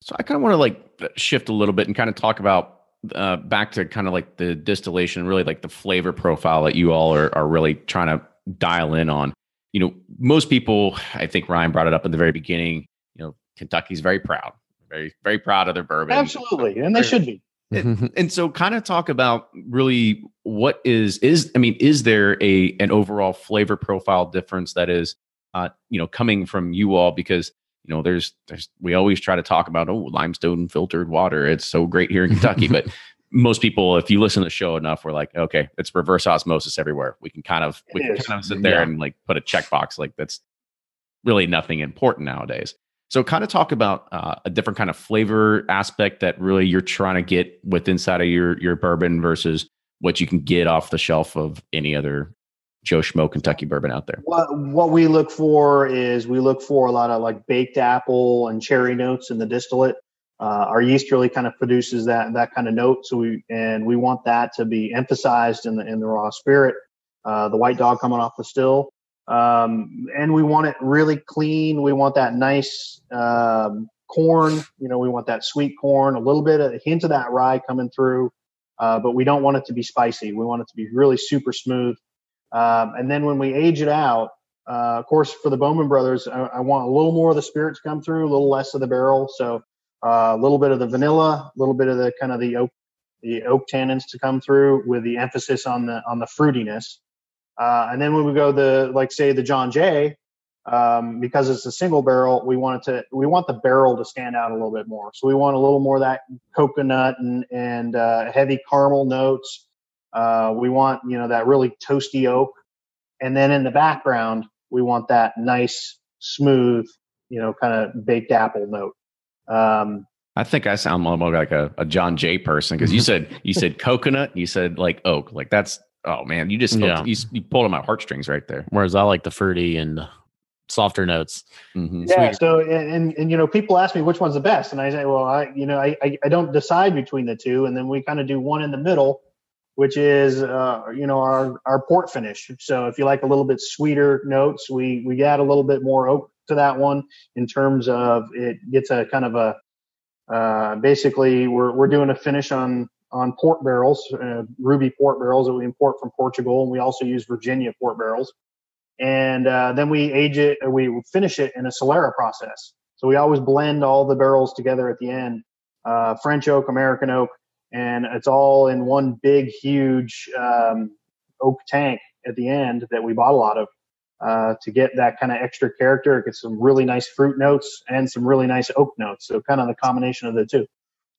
So I kind of want to like shift a little bit and kind of talk about uh, back to kind of like the distillation, really like the flavor profile that you all are, are really trying to dial in on. You know, most people, I think Ryan brought it up at the very beginning. You know, Kentucky's very proud, very very proud of their bourbon. Absolutely, and they should be. And, and so, kind of talk about really what is is I mean, is there a an overall flavor profile difference that is, uh, you know, coming from you all because you know there's there's we always try to talk about oh limestone filtered water it's so great here in Kentucky, but most people, if you listen to the show enough, we're like, okay, it's reverse osmosis everywhere. We can kind of we can kind of sit there Yeah. and like put a checkbox like that's really nothing important nowadays. So, kind of talk about uh, a different kind of flavor aspect that really you're trying to get with inside of your your bourbon versus what you can get off the shelf of any other Joe Schmo Kentucky bourbon out there. What what we look for is we look for a lot of like baked apple and cherry notes in the distillate. Uh, our yeast really kind of produces that that kind of note. So we and we want that to be emphasized in the in the raw spirit. Uh, the white dog coming off the still, um, and we want it really clean. We want that nice um, corn. You know, we want that sweet corn, a little bit of a hint of that rye coming through, uh, but we don't want it to be spicy. We want it to be really super smooth. Um, and then when we age it out, uh, of course, for the Bowman Brothers, I, I want a little more of the spirit to come through, a little less of the barrel. So uh, a little bit of the vanilla, a little bit of the kind of the oak, the oak tannins to come through, with the emphasis on the on the fruitiness. Uh, and then when we go the like say the John Jay, um, because it's a single barrel, we want it to we want the barrel to stand out a little bit more. So we want a little more of that coconut and and uh, heavy caramel notes. Uh, we want you know that really toasty oak, and then in the background we want that nice smooth you know kind of baked apple note. Um, I think I sound more like a, a John Jay person because you said you said coconut, you said like oak, like that's oh man, you just Yeah. you, you pulled on my heartstrings right there. Whereas I like the fruity and softer notes. Mhm. yeah. So and, and and you know people ask me which one's the best, and I say, well, I you know I I, I don't decide between the two, and then we kind of do one in the middle, which is uh, you know our our port finish. So if you like a little bit sweeter notes, we we add a little bit more oak to that one in terms of it gets a kind of a uh, basically we're we're doing a finish on on port barrels, uh, ruby port barrels that we import from Portugal, and we also use Virginia port barrels. And uh, then we age it, we finish it in a Solera process. So we always blend all the barrels together at the end, uh, French oak, American oak, and it's all in one big, huge um, oak tank at the end that we bought a lot of uh, to get that kind of extra character. It gets some really nice fruit notes and some really nice oak notes. So kind of the combination of the two.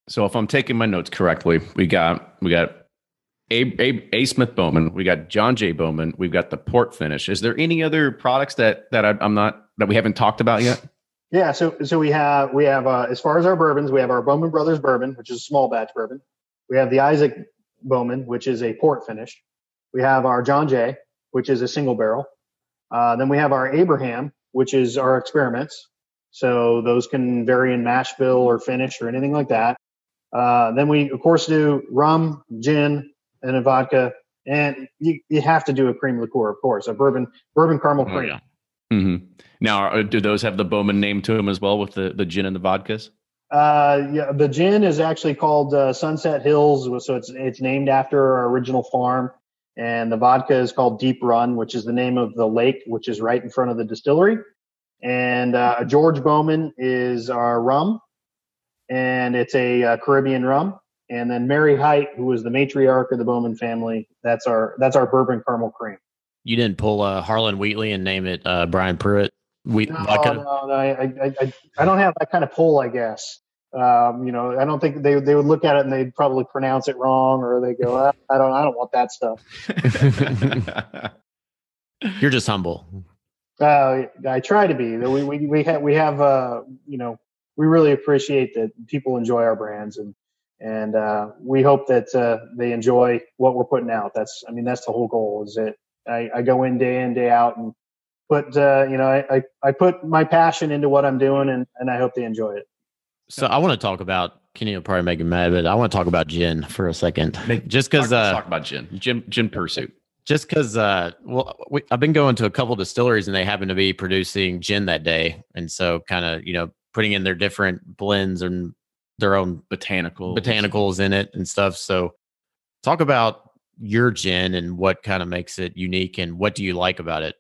So if I'm taking my notes correctly, we got we got A, A, A. Smith Bowman, we got John J. Bowman, we've got the port finish. Is there any other products that that I, I'm not that we haven't talked about yet? Yeah, so so we have we have uh, as far as our bourbons, we have our Bowman Brothers bourbon, which is a small batch bourbon. We have the Isaac Bowman, which is a port finish. We have our John Jay, which is a single barrel. Uh, then we have our Abraham, which is our experiments. So those can vary in mash bill or finish or anything like that. Uh, then we of course do rum, gin, and a vodka, and you, you have to do a cream liqueur, of course, a bourbon bourbon caramel Oh, cream. yeah. hmm Now, do those have the Bowman name to them as well with the the gin and the vodkas? Uh, yeah, the gin is actually called uh, Sunset Hills, so it's it's named after our original farm, and the vodka is called Deep Run, which is the name of the lake, which is right in front of the distillery. And uh, George Bowman is our rum, and it's a uh, Caribbean rum. And then Mary Height, who is the matriarch of the Bowman family, that's our that's our bourbon caramel cream. You didn't pull uh, Harlan Wheatley and name it uh, Brian Prewitt. Wheat No, vodka. no, no, I, I, I, I don't have that kind of pull, I guess. Um, you know, I don't think they they would look at it and they'd probably pronounce it wrong, or they go, "Ah, I don't, I don't want that stuff. You're just humble. Uh, I try to be. We we we have we have uh, you know, we really appreciate that people enjoy our brands and and uh, we hope that uh, they enjoy what we're putting out. That's, I mean, that's the whole goal. Is that I, I go in day in day out and put uh, you know I, I I put my passion into what I'm doing and and I hope they enjoy it. So I want to talk about Kenny will probably make him mad, but I want to talk about gin for a second. Make- just because Talk- uh, talk about gin, gin, gin pursuit. just because uh well we, i've been going to a couple distilleries and they happen to be producing gin that day and so kind of you know putting in their different blends and their own Botanical. botanicals in it and stuff. So, talk about your gin and what kind of makes it unique and what do you like about it?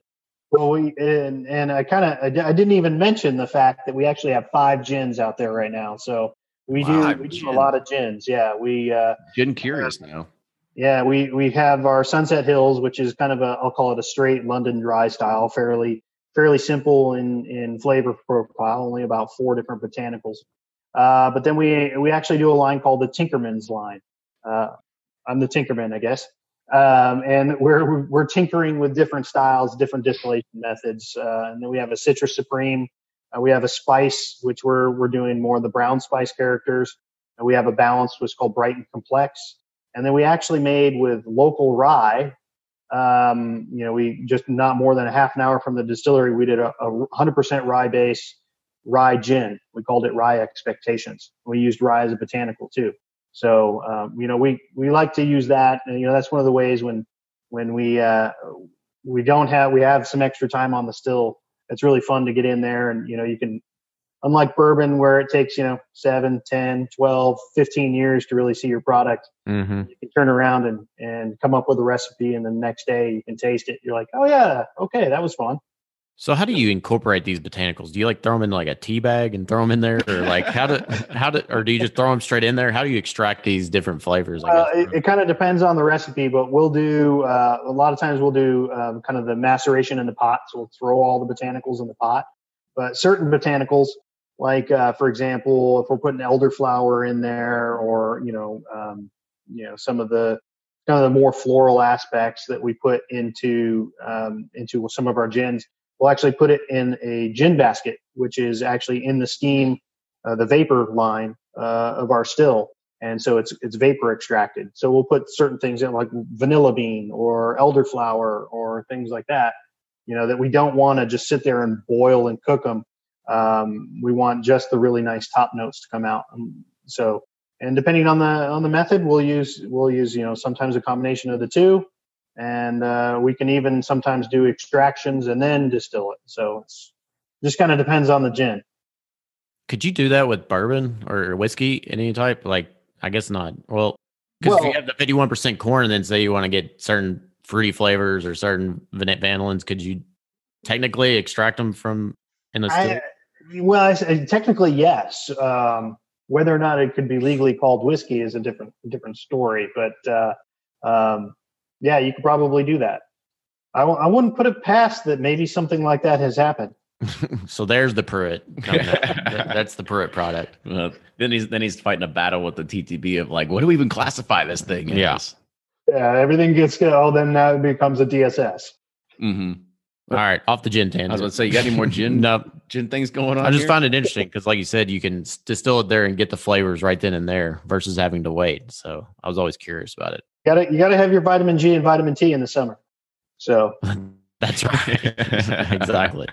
Well, we and and I kind of I, I didn't even mention the fact that we actually have five gins out there right now. So we Five do we do a lot of gins. Yeah, we uh, Gin curious now. yeah we we have our Sunset Hills, which is kind of a I'll call it a straight London dry style, fairly fairly simple in in flavor profile, only about four different botanicals. Uh, but then we we actually do a line called the Tinkerman's line. Uh, I'm the Tinkerman, I guess. Um, and we're we're tinkering with different styles, different distillation methods. Uh, and then we have a citrus supreme. Uh, we have a spice, which we're we're doing more of the brown spice characters. And we have a balance, which is called bright and complex. And then we actually made with local rye. Um, you know, we just not more than a half an hour from the distillery, we did a, a 100% rye base rye gin. We called it rye expectations. We used rye as a botanical too. So um, you know, we we like to use that, and you know, that's one of the ways when when we uh, we don't have we have some extra time on the still. It's really fun to get in there, and you know, you can. Unlike bourbon, where it takes you know seven, ten, twelve, fifteen years to really see your product, Mm-hmm. you can turn around and and come up with a recipe, and the next day you can taste it. You're like, oh yeah, okay, that was fun. So, how do you incorporate these botanicals? Do you like throw them in like a tea bag and throw them in there, or like how do how do or do you just throw them straight in there? How do you extract these different flavors? Uh, it, it kind of depends on the recipe, but we'll do uh, a lot of times we'll do um, kind of the maceration in the pot. So we'll throw all the botanicals in the pot. But certain botanicals, like uh, for example, if we're putting elderflower in there, or you know, um, you know, some of the kind of the more floral aspects that we put into um, into some of our gins, we'll actually put it in a gin basket, which is actually in the steam, uh, the vapor line uh, of our still and so it's it's vapor extracted. So we'll put certain things in like vanilla bean or elderflower or things like that. You know that we don't want to just sit there and boil and cook them. Um, we want just the really nice top notes to come out. Um, so and depending on the on the method, we'll use we'll use you know sometimes a combination of the two, and uh, we can even sometimes do extractions and then distill it. So it's just kind of depends on the gin. Could you do that with bourbon or whiskey, any type? Like, I guess not. Well, because if you have the fifty-one percent corn, and then say you want to get certain fruity flavors or certain van- vanillins, could you technically extract them from in the still? Well, I, technically, yes. Um, whether or not it could be legally called whiskey is a different different story. But uh, um, yeah, you could probably do that. I w- I wouldn't put it past that maybe something like that has happened. so there's the Prewitt. coming. That- That's the Prewitt product. Well, then he's then he's fighting a battle with the TTB of like, what do we even classify this thing? Yeah. as? Yeah, everything gets good. Oh, then that becomes a DSS. Mhm. All right, off the gin I was going to say, you got any more gin no, gin things going on? I just here? find it interesting because, like you said, you can s- distill it there and get the flavors right then and there versus having to wait. So I was always curious about it. Got to you got to have your vitamin G and vitamin T in the summer. So That's right. exactly.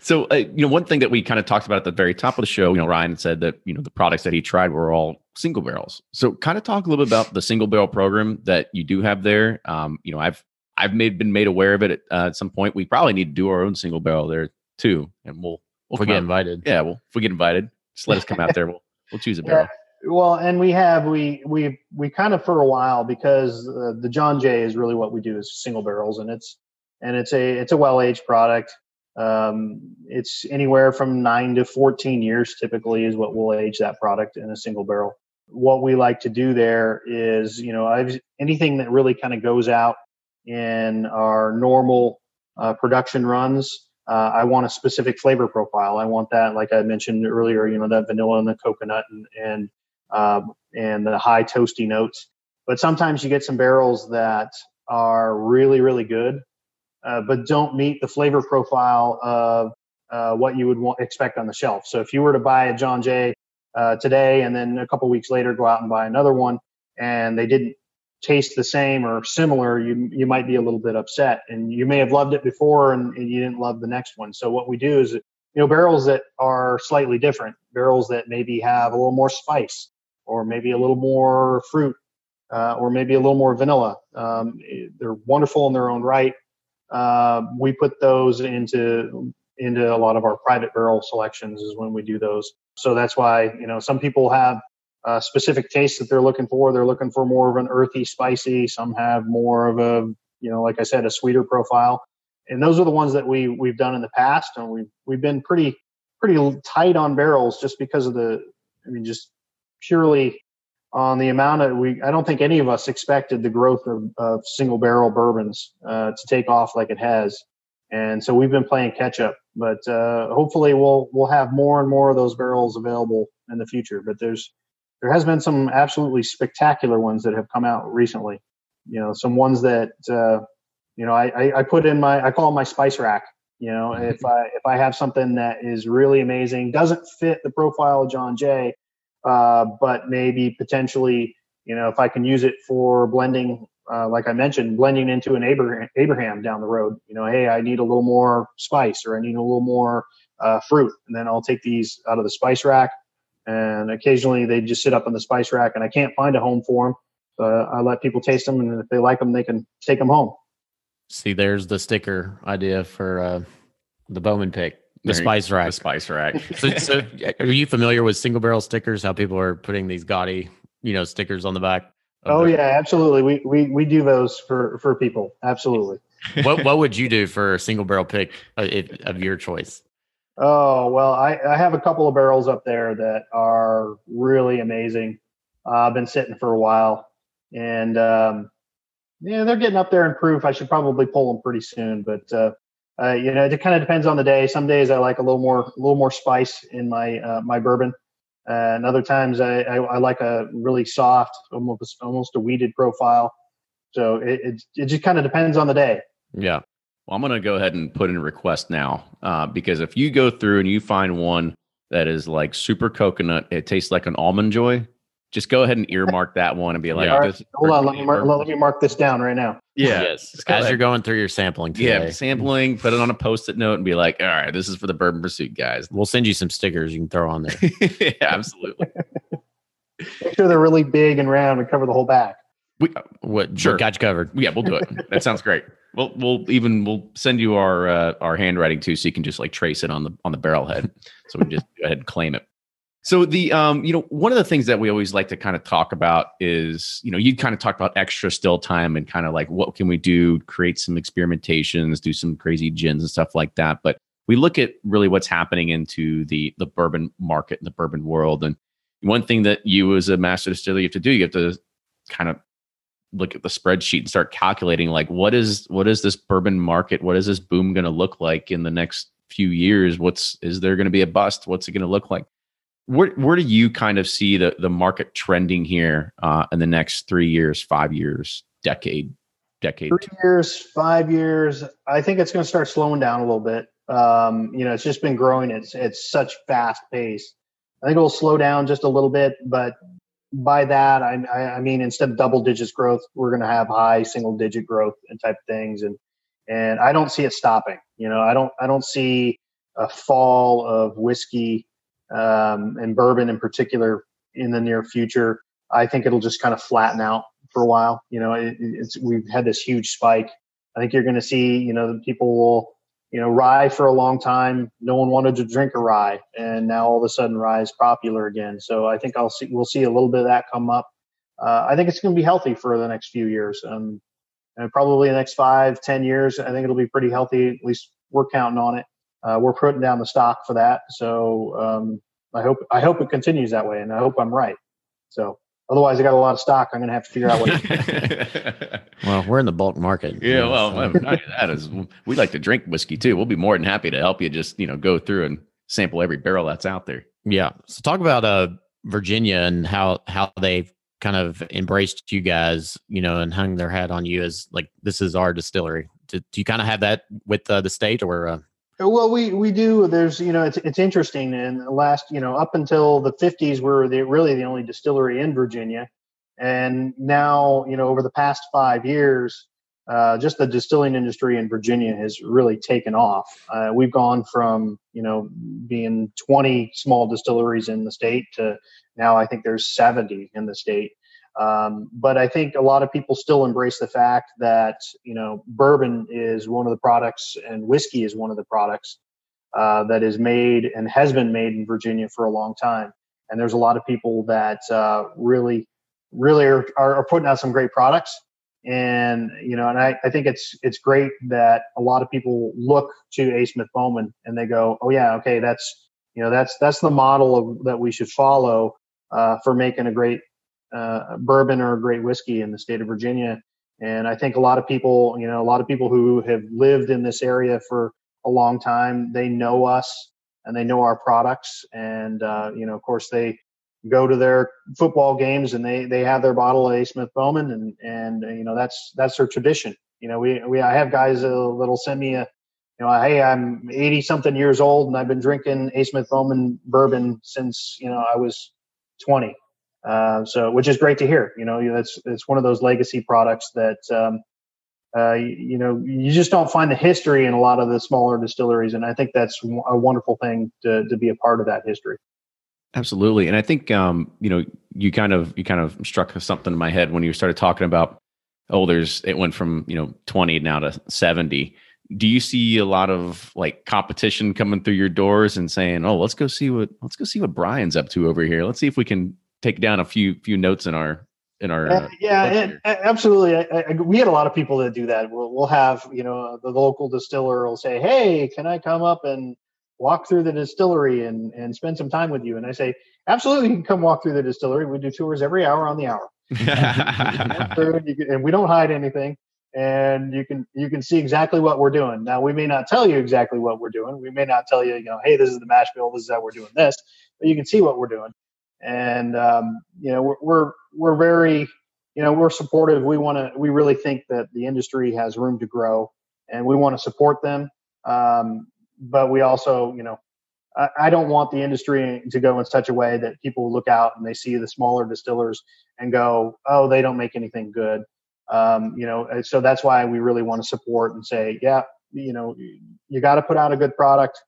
So, uh, you know, one thing that we kind of talked about at the very top of the show, you know, Ryan said that, you know, the products that he tried were all single barrels. So, kind of talk a little bit about the single barrel program that you do have there. Um, you know, I've I've made been made aware of it at, uh, at some point. We probably need to do our own single barrel there too, and we'll we'll If we get out- invited. Yeah, well, if we get invited, just let us come out there. We'll we'll choose a Yeah. barrel. Well, and we have we we we kind of for a while because uh, the John Jay is really what we do is single barrels, and it's and it's a it's a well aged product. Um, it's anywhere from nine to fourteen years typically is what we'll age that product in a single barrel. What we like to do there is you know I've anything that really kind of goes out in our normal uh, production runs. Uh, I want a specific flavor profile. I want that, like I mentioned earlier, you know, that vanilla and the coconut and, and um, and the high toasty notes. But sometimes you get some barrels that are really, really good, uh, but don't meet the flavor profile of uh, what you would want, expect on the shelf. So if you were to buy a John Jay uh, today and then a couple weeks later go out and buy another one, and they didn't taste the same or similar, you you might be a little bit upset, and you may have loved it before and, and you didn't love the next one. So what we do is, you know, barrels that are slightly different, barrels that maybe have a little more spice, or maybe a little more fruit, uh, or maybe a little more vanilla. Um, they're wonderful in their own right. Uh, we put those into into a lot of our private barrel selections is when we do those. so that's why you know some people have specific tastes that they're looking for. They're looking for more of an earthy, spicy. Some have more of a you know, like I said, a sweeter profile. And those are the ones that we we've done in the past, and we've we've been pretty pretty tight on barrels just because of the. I mean, just purely on the amount of we I don't think any of us expected the growth of, of single barrel bourbons uh, to take off like it has, and so we've been playing catch up. But uh, hopefully we'll we'll have more and more of those barrels available in the future. But there's there has been some absolutely spectacular ones that have come out recently. You know, some ones that uh, you know I, I put in my I call my spice rack. You know, if I if I have something that is really amazing, doesn't fit the profile of John Jay, uh, but maybe potentially, you know, if I can use it for blending, uh, like I mentioned, blending into an Abraham, Abraham down the road. You know, hey, I need a little more spice or I need a little more uh, fruit, and then I'll take these out of the spice rack. And occasionally they just sit up in the spice rack, and I can't find a home for them. So I let people taste them, and if they like them, they can take them home. See, there's the sticker idea for uh, the Bowman pick. The spice rack. The spice rack. so, so, are you familiar with single barrel stickers? How people are putting these gaudy, you know, stickers on the back? Oh yeah, absolutely. We we we do those for for people. Absolutely. what what would you do for a single barrel pick uh, of your choice? Oh well, I I have a couple of barrels up there that are really amazing. Uh, I've been sitting for a while, and um, yeah, they're getting up there in proof. I should probably pull them pretty soon, but uh, uh, you know, it kind of depends on the day. Some days I like a little more, a little more spice in my uh, my bourbon, uh, and other times I, I, I, like a really soft, almost almost a wheated profile. So it it, it just kind of depends on the day. Yeah. Well, I'm going to go ahead and put in a request now uh, because if you go through and you find one that is like super coconut, it tastes like an almond joy just go ahead and earmark that one and be like, yeah. right, hold on, let me, mark, let me mark this down right now. Yeah. Yes. As ahead. you're going through your sampling today. Yeah, sampling, put it on a post-it note and be like, all right, this is for the Bourbon Pursuit guys. We'll send you some stickers you can throw on there. yeah, absolutely. Make sure they're really big and round and cover the whole back. We, what sure got you covered. Yeah, we'll do it. that sounds great. We'll we'll even we'll send you our uh, our handwriting too, so you can just like trace it on the on the barrel head. So we can just go ahead and claim it. So the um, you know, one of the things that we always like to kind of talk about is, you know, you kind of talk about extra still time and kind of like what can we do, create some experimentations, do some crazy gins and stuff like that. But we look at really what's happening into the the bourbon market and the bourbon world. And one thing that you as a master distiller you have to do, you have to kind of look at the spreadsheet and start calculating like what is what is this bourbon market? What is this boom going to look like in the next few years? What's is there going to be a bust? What's it going to look like? Where where do you kind of see the the market trending here uh, in the next three years, five years, decade, decade? Three years, five years. I think it's going to start slowing down a little bit. Um, you know, it's just been growing. It's it's such fast pace. I think it'll slow down just a little bit, but by that I, I mean instead of double digits growth, we're going to have high single digit growth and type things, and and I don't see it stopping. You know, I don't I don't see a fall of whiskey um, and bourbon in particular in the near future. I think it'll just kind of flatten out for a while. You know, it, it's we've had this huge spike. I think you're going to see, you know, people will, you know, rye for a long time. No one wanted to drink a rye, and now all of a sudden rye is popular again. So I think I'll see we'll see a little bit of that come up. Uh, I think it's going to be healthy for the next few years. Um, and probably the next five, ten years, I think it'll be pretty healthy. At least we're counting on it uh, we're putting down the stock for that. So um, I hope I hope it continues that way, and I hope I'm right. So otherwise, I got a lot of stock. I'm going to have to figure out what. well, we're in the bulk market. Yeah, well, so. that is we like to drink whiskey too. We'll be more than happy to help you. Just you know, go through and sample every barrel that's out there. Yeah. So talk about uh Virginia and how how they kind of embraced you guys, you know, and hung their hat on you as like this is our distillery. Do, do you kind of have that with uh, the state or? Uh, well, we we do. There's you know it's it's interesting. And last you know up until the 50s, we were the, really the only distillery in Virginia, and now you know over the past five years, uh, just the distilling industry in Virginia has really taken off. Uh, we've gone from you know being 20 small distilleries in the state to now I think there's 70 in the state. Um, but I think a lot of people still embrace the fact that you know bourbon is one of the products and whiskey is one of the products uh, that is made and has been made in Virginia for a long time. And there's a lot of people that uh, really, really are, are, putting out some great products. And you know, and I, I think it's it's great that a lot of people look to A. Smith Bowman and they go, oh yeah, okay, that's you know that's that's the model of, that we should follow uh, for making a great uh, bourbon or a great whiskey in the state of Virginia. And I think a lot of people, you know, a lot of people who have lived in this area for a long time, they know us and they know our products. And, uh, you know, of course, they go to their football games and they, they have their bottle of A. Smith Bowman and, and, you know, that's, that's their tradition. You know, we, we, I have guys that'll send me a, you know, hey, I'm 80 something years old and I've been drinking A. Smith Bowman bourbon since, you know, I was 20. Uh, so, which is great to hear. You know, that's it's one of those legacy products that um, uh, you, you, know you just don't find the history in a lot of the smaller distilleries, and I think that's a wonderful thing to to be a part of that history. Absolutely, and I think um, you know you kind of you kind of struck something in my head when you started talking about oh, there's it went from you know 20 now to 70 do you see a lot of like competition coming through your doors and saying oh let's go see what let's go see what brian's up to over here let's see if we can take down a few few notes in our in our uh, yeah and, absolutely. I, I, we had a lot of people that do that. We'll, we'll have you know the local distiller will say hey can i come up and walk through the distillery and and spend some time with you? And i say absolutely you can come walk through the distillery. We do tours every hour on the hour. And, can, and we don't hide anything and you can you can see exactly what we're doing. Now we may not tell you exactly what we're doing. We may not tell you you know hey this is the mash bill. This is how we're doing this. But you can see what we're doing and um, you know we're, we're we're very you know we're supportive. We want to we really think that the industry has room to grow, and we want to support them. Um, but we also you know I, I don't want the industry to go in such a way that people look out and they see the smaller distillers and go, oh, they don't make anything good. Um, you know, so that's why we really want to support and say, yeah, you know, you got to put out a good product.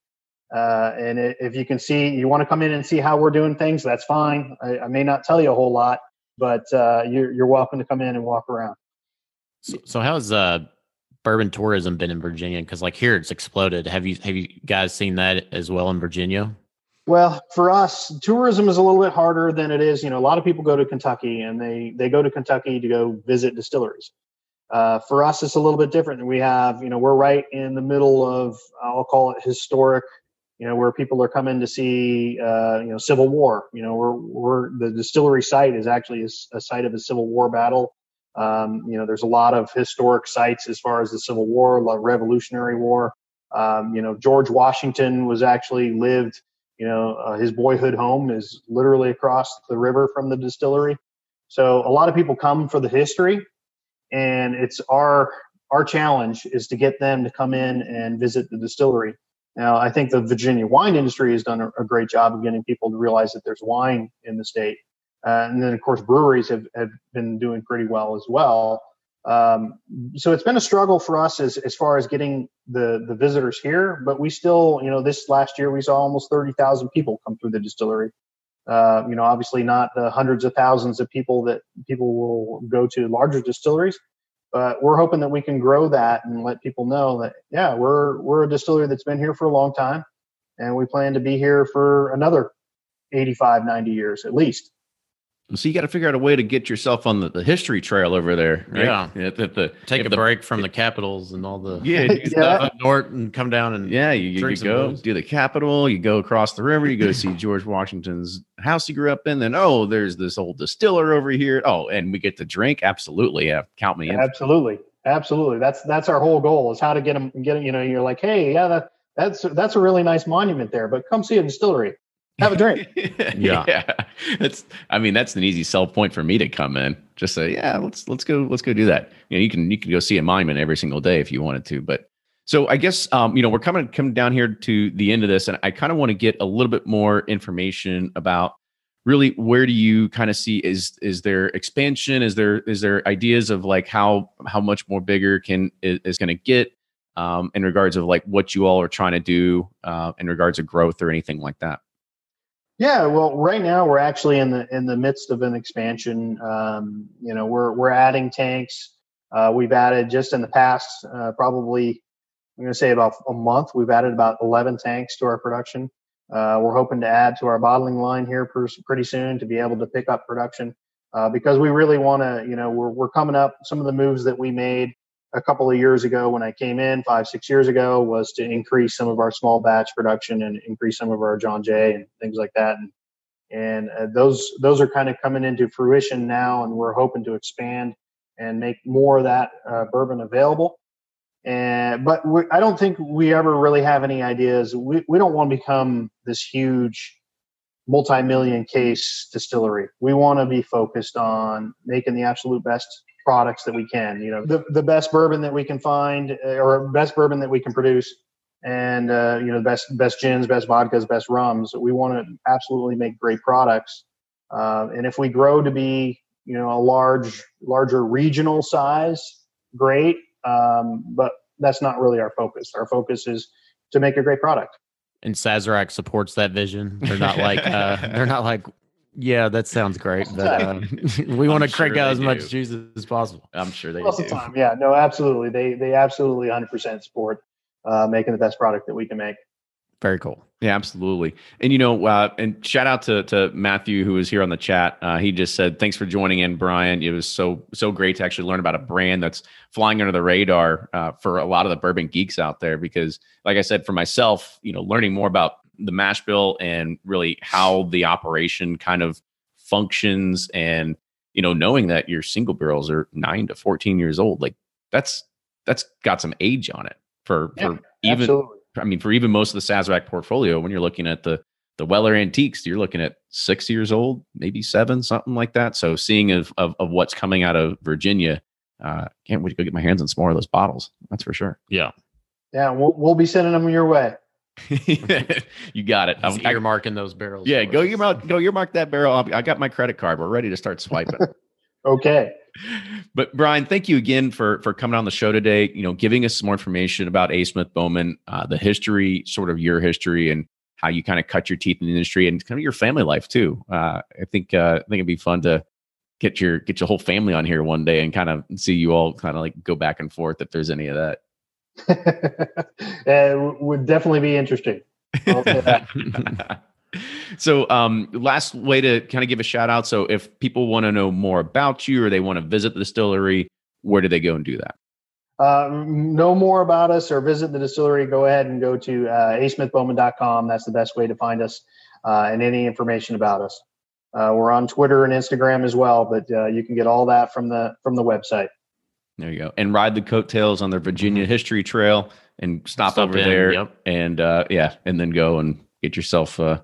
Uh, and if you can see, you want to come in and see how we're doing things, that's fine. I, I may not tell you a whole lot, but uh, you're, you're welcome to come in and walk around. So, so how's uh, bourbon tourism been in Virginia? Because like here, it's exploded. Have you have you guys seen that as well in Virginia? Well, for us, tourism is a little bit harder than it is. You know, a lot of people go to Kentucky and they they go to Kentucky to go visit distilleries. Uh, for us, it's a little bit different. We have, you know, we're right in the middle of, I'll call it historic you know, where people are coming to see, uh, you know, Civil War. You know, we're, we're the distillery site is actually a, a site of a Civil War battle. Um, you know, there's a lot of historic sites as far as the Civil War, the Revolutionary War. Um, you know, George Washington was actually lived. You know, uh, his boyhood home is literally across the river from the distillery. So a lot of people come for the history, and it's our our challenge is to get them to come in and visit the distillery now, I think the Virginia wine industry has done a, a great job of getting people to realize that there's wine in the state. Uh, and then, of course, breweries have, have been doing pretty well as well. Um, so it's been a struggle for us as, as far as getting the, the visitors here, but we still, you know, this last year we saw almost 30,000 people come through the distillery. Uh, you know, obviously not the hundreds of thousands of people that people will go to larger distilleries, but we're hoping that we can grow that and let people know that yeah we're we're a distillery that's been here for a long time and we plan to be here for another 85 90 years at least so you got to figure out a way to get yourself on the, the history trail over there. Right? Yeah, yeah the, the, take a the, break from the capitals and all the yeah, yeah. up north and come down and yeah, you, you, you go do the Capitol, you go across the river, you go see George Washington's house he grew up in. Then oh, there's this old distiller over here. Oh, and we get to drink. Absolutely, yeah, count me in. Absolutely, absolutely. That's that's our whole goal is how to get them get them. You know, you're like, hey, yeah, that that's that's a really nice monument there, but come see a distillery have a drink. yeah. yeah. That's I mean, that's an easy sell point for me to come in. Just say, yeah, let's let's go, let's go do that. You know, you can you can go see a monument every single day if you wanted to. But so I guess um, you know, we're coming coming down here to the end of this, and I kind of want to get a little bit more information about really where do you kind of see is is there expansion? Is there is there ideas of like how how much more bigger can is, is going to get um, in regards of like what you all are trying to do uh, in regards of growth or anything like that? Yeah, well, right now we're actually in the in the midst of an expansion. Um, you know, we're we're adding tanks. Uh, we've added just in the past uh, probably I'm going to say about a month. We've added about 11 tanks to our production. Uh, we're hoping to add to our bottling line here pretty soon to be able to pick up production uh, because we really want to, you know, we're, we're coming up. Some of the moves that we made a couple of years ago when I came in, five, six years ago, was to increase some of our small batch production and increase some of our John Jay and things like that. And, and uh, those those are kind of coming into fruition now, and we're hoping to expand and make more of that uh, bourbon available. And but we, I don't think we ever really have any ideas. We we don't want to become this huge multi-million case distillery. We want to be focused on making the absolute best products that we can. You know, the the best bourbon that we can find, uh, or best bourbon that we can produce, and uh, you know, the best best gins, best vodkas, best rums. We want to absolutely make great products. Uh, and if we grow to be, you know, a large, larger regional size, great. Um, but that's not really our focus. Our focus is to make a great product. And Sazerac supports that vision. They're not like uh, they're not like, yeah, that sounds great, but uh, we want to crank out as do. much juice as possible. I'm sure they Most do. Of the time, yeah, no, absolutely. They they absolutely 100% support uh, making the best product that we can make. Very cool. Yeah, absolutely. And you know, uh, and shout out to to Matthew who was here on the chat. Uh, he just said, "Thanks for joining in, Brian. It was so so great to actually learn about a brand that's flying under the radar uh, for a lot of the bourbon geeks out there." Because, like I said, for myself, you know, learning more about the mash bill and really how the operation kind of functions, and you know, knowing that your single barrels are nine to fourteen years old, like that's that's got some age on it for yeah, for even. Absolutely I mean, for even most of the Sazerac portfolio, when you're looking at the the Weller Antiques, you're looking at six years old, maybe seven, something like that. So seeing of of, of what's coming out of Virginia, uh, can't wait to go get my hands on some more of those bottles. That's for sure. Yeah, yeah, we'll we'll be sending them your way. you got it. I'm earmarking those barrels. Yeah, go earmark go earmark that barrel. I got my credit card. We're ready to start swiping. okay but Brian, thank you again for for coming on the show today. You know, giving us some more information about A. Smith Bowman, uh, the history, sort of your history, and how you kind of cut your teeth in the industry, and kind of your family life too. Uh, I think uh, I think it'd be fun to get your get your whole family on here one day and kind of see you all kind of like go back and forth if there's any of that. it would definitely be interesting. so um last way to kind of give a shout out so if people want to know more about you or they want to visit the distillery where do they go and do that? Uh, know more about us or visit the distillery go ahead and go to uh, asmithbowman.com that's the best way to find us uh, and any information about us. Uh, we're on twitter and instagram as well but uh, you can get all that from the from the website there you go and ride the coattails on the virginia history trail and stop, stop over in, there yep. and uh, yeah and then go and get yourself uh,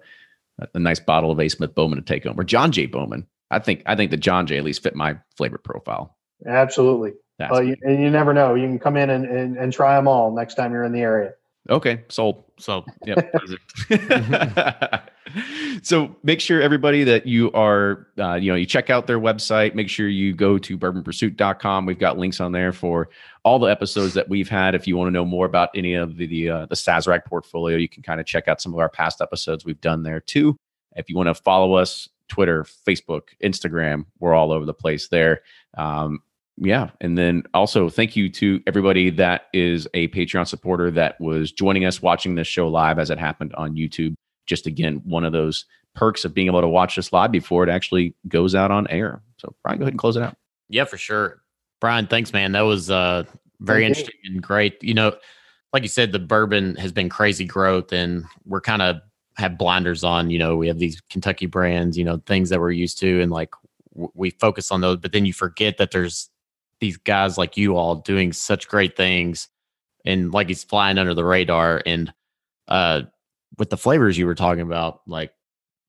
a nice bottle of A. Smith Bowman to take home, or John J. Bowman. I think I think the John J. at least fit my flavor profile. Absolutely. well, you, and you never know. You can come in and, and, and try them all next time you're in the area. Okay, sold. So, yep. so make sure everybody that you are, uh, you know, you check out their website. Make sure you go to bourbonpursuit.com. We've got links on there for all the episodes that we've had. If you want to know more about any of the the, uh, the Sazerac portfolio, you can kind of check out some of our past episodes we've done there too. If you want to follow us, Twitter, Facebook, Instagram, we're all over the place there. Um, yeah. And then also thank you to everybody that is a Patreon supporter that was joining us watching this show live as it happened on YouTube. Just again, one of those perks of being able to watch this live before it actually goes out on air. So Brian, go ahead and close it out. Yeah, for sure. Brian, thanks, man. That was uh very thank interesting and great. You know, like you said, the bourbon has been crazy growth and we're kind of have blinders on, you know, we have these Kentucky brands, you know, things that we're used to and like w- we focus on those, but then you forget that there's these guys like you all doing such great things and like he's flying under the radar and uh with the flavors you were talking about like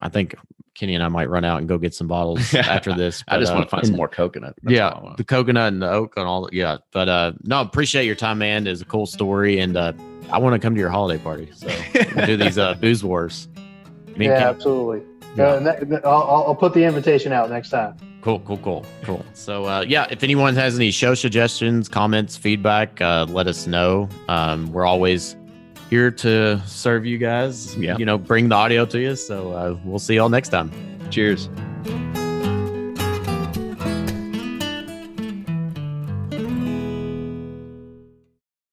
i think kenny and i might run out and go get some bottles after this i just uh, want to find and, some more coconut That's yeah the coconut and the oak and all that yeah but uh no appreciate your time man it's a cool story and uh i want to come to your holiday party so we'll do these uh booze wars yeah absolutely yeah. Uh, I'll, I'll put the invitation out next time Cool, cool, cool, cool. So, uh, yeah, if anyone has any show suggestions, comments, feedback, uh, let us know. Um, we're always here to serve you guys. Yeah. You know, bring the audio to you. So, uh, we'll see y'all next time. Cheers.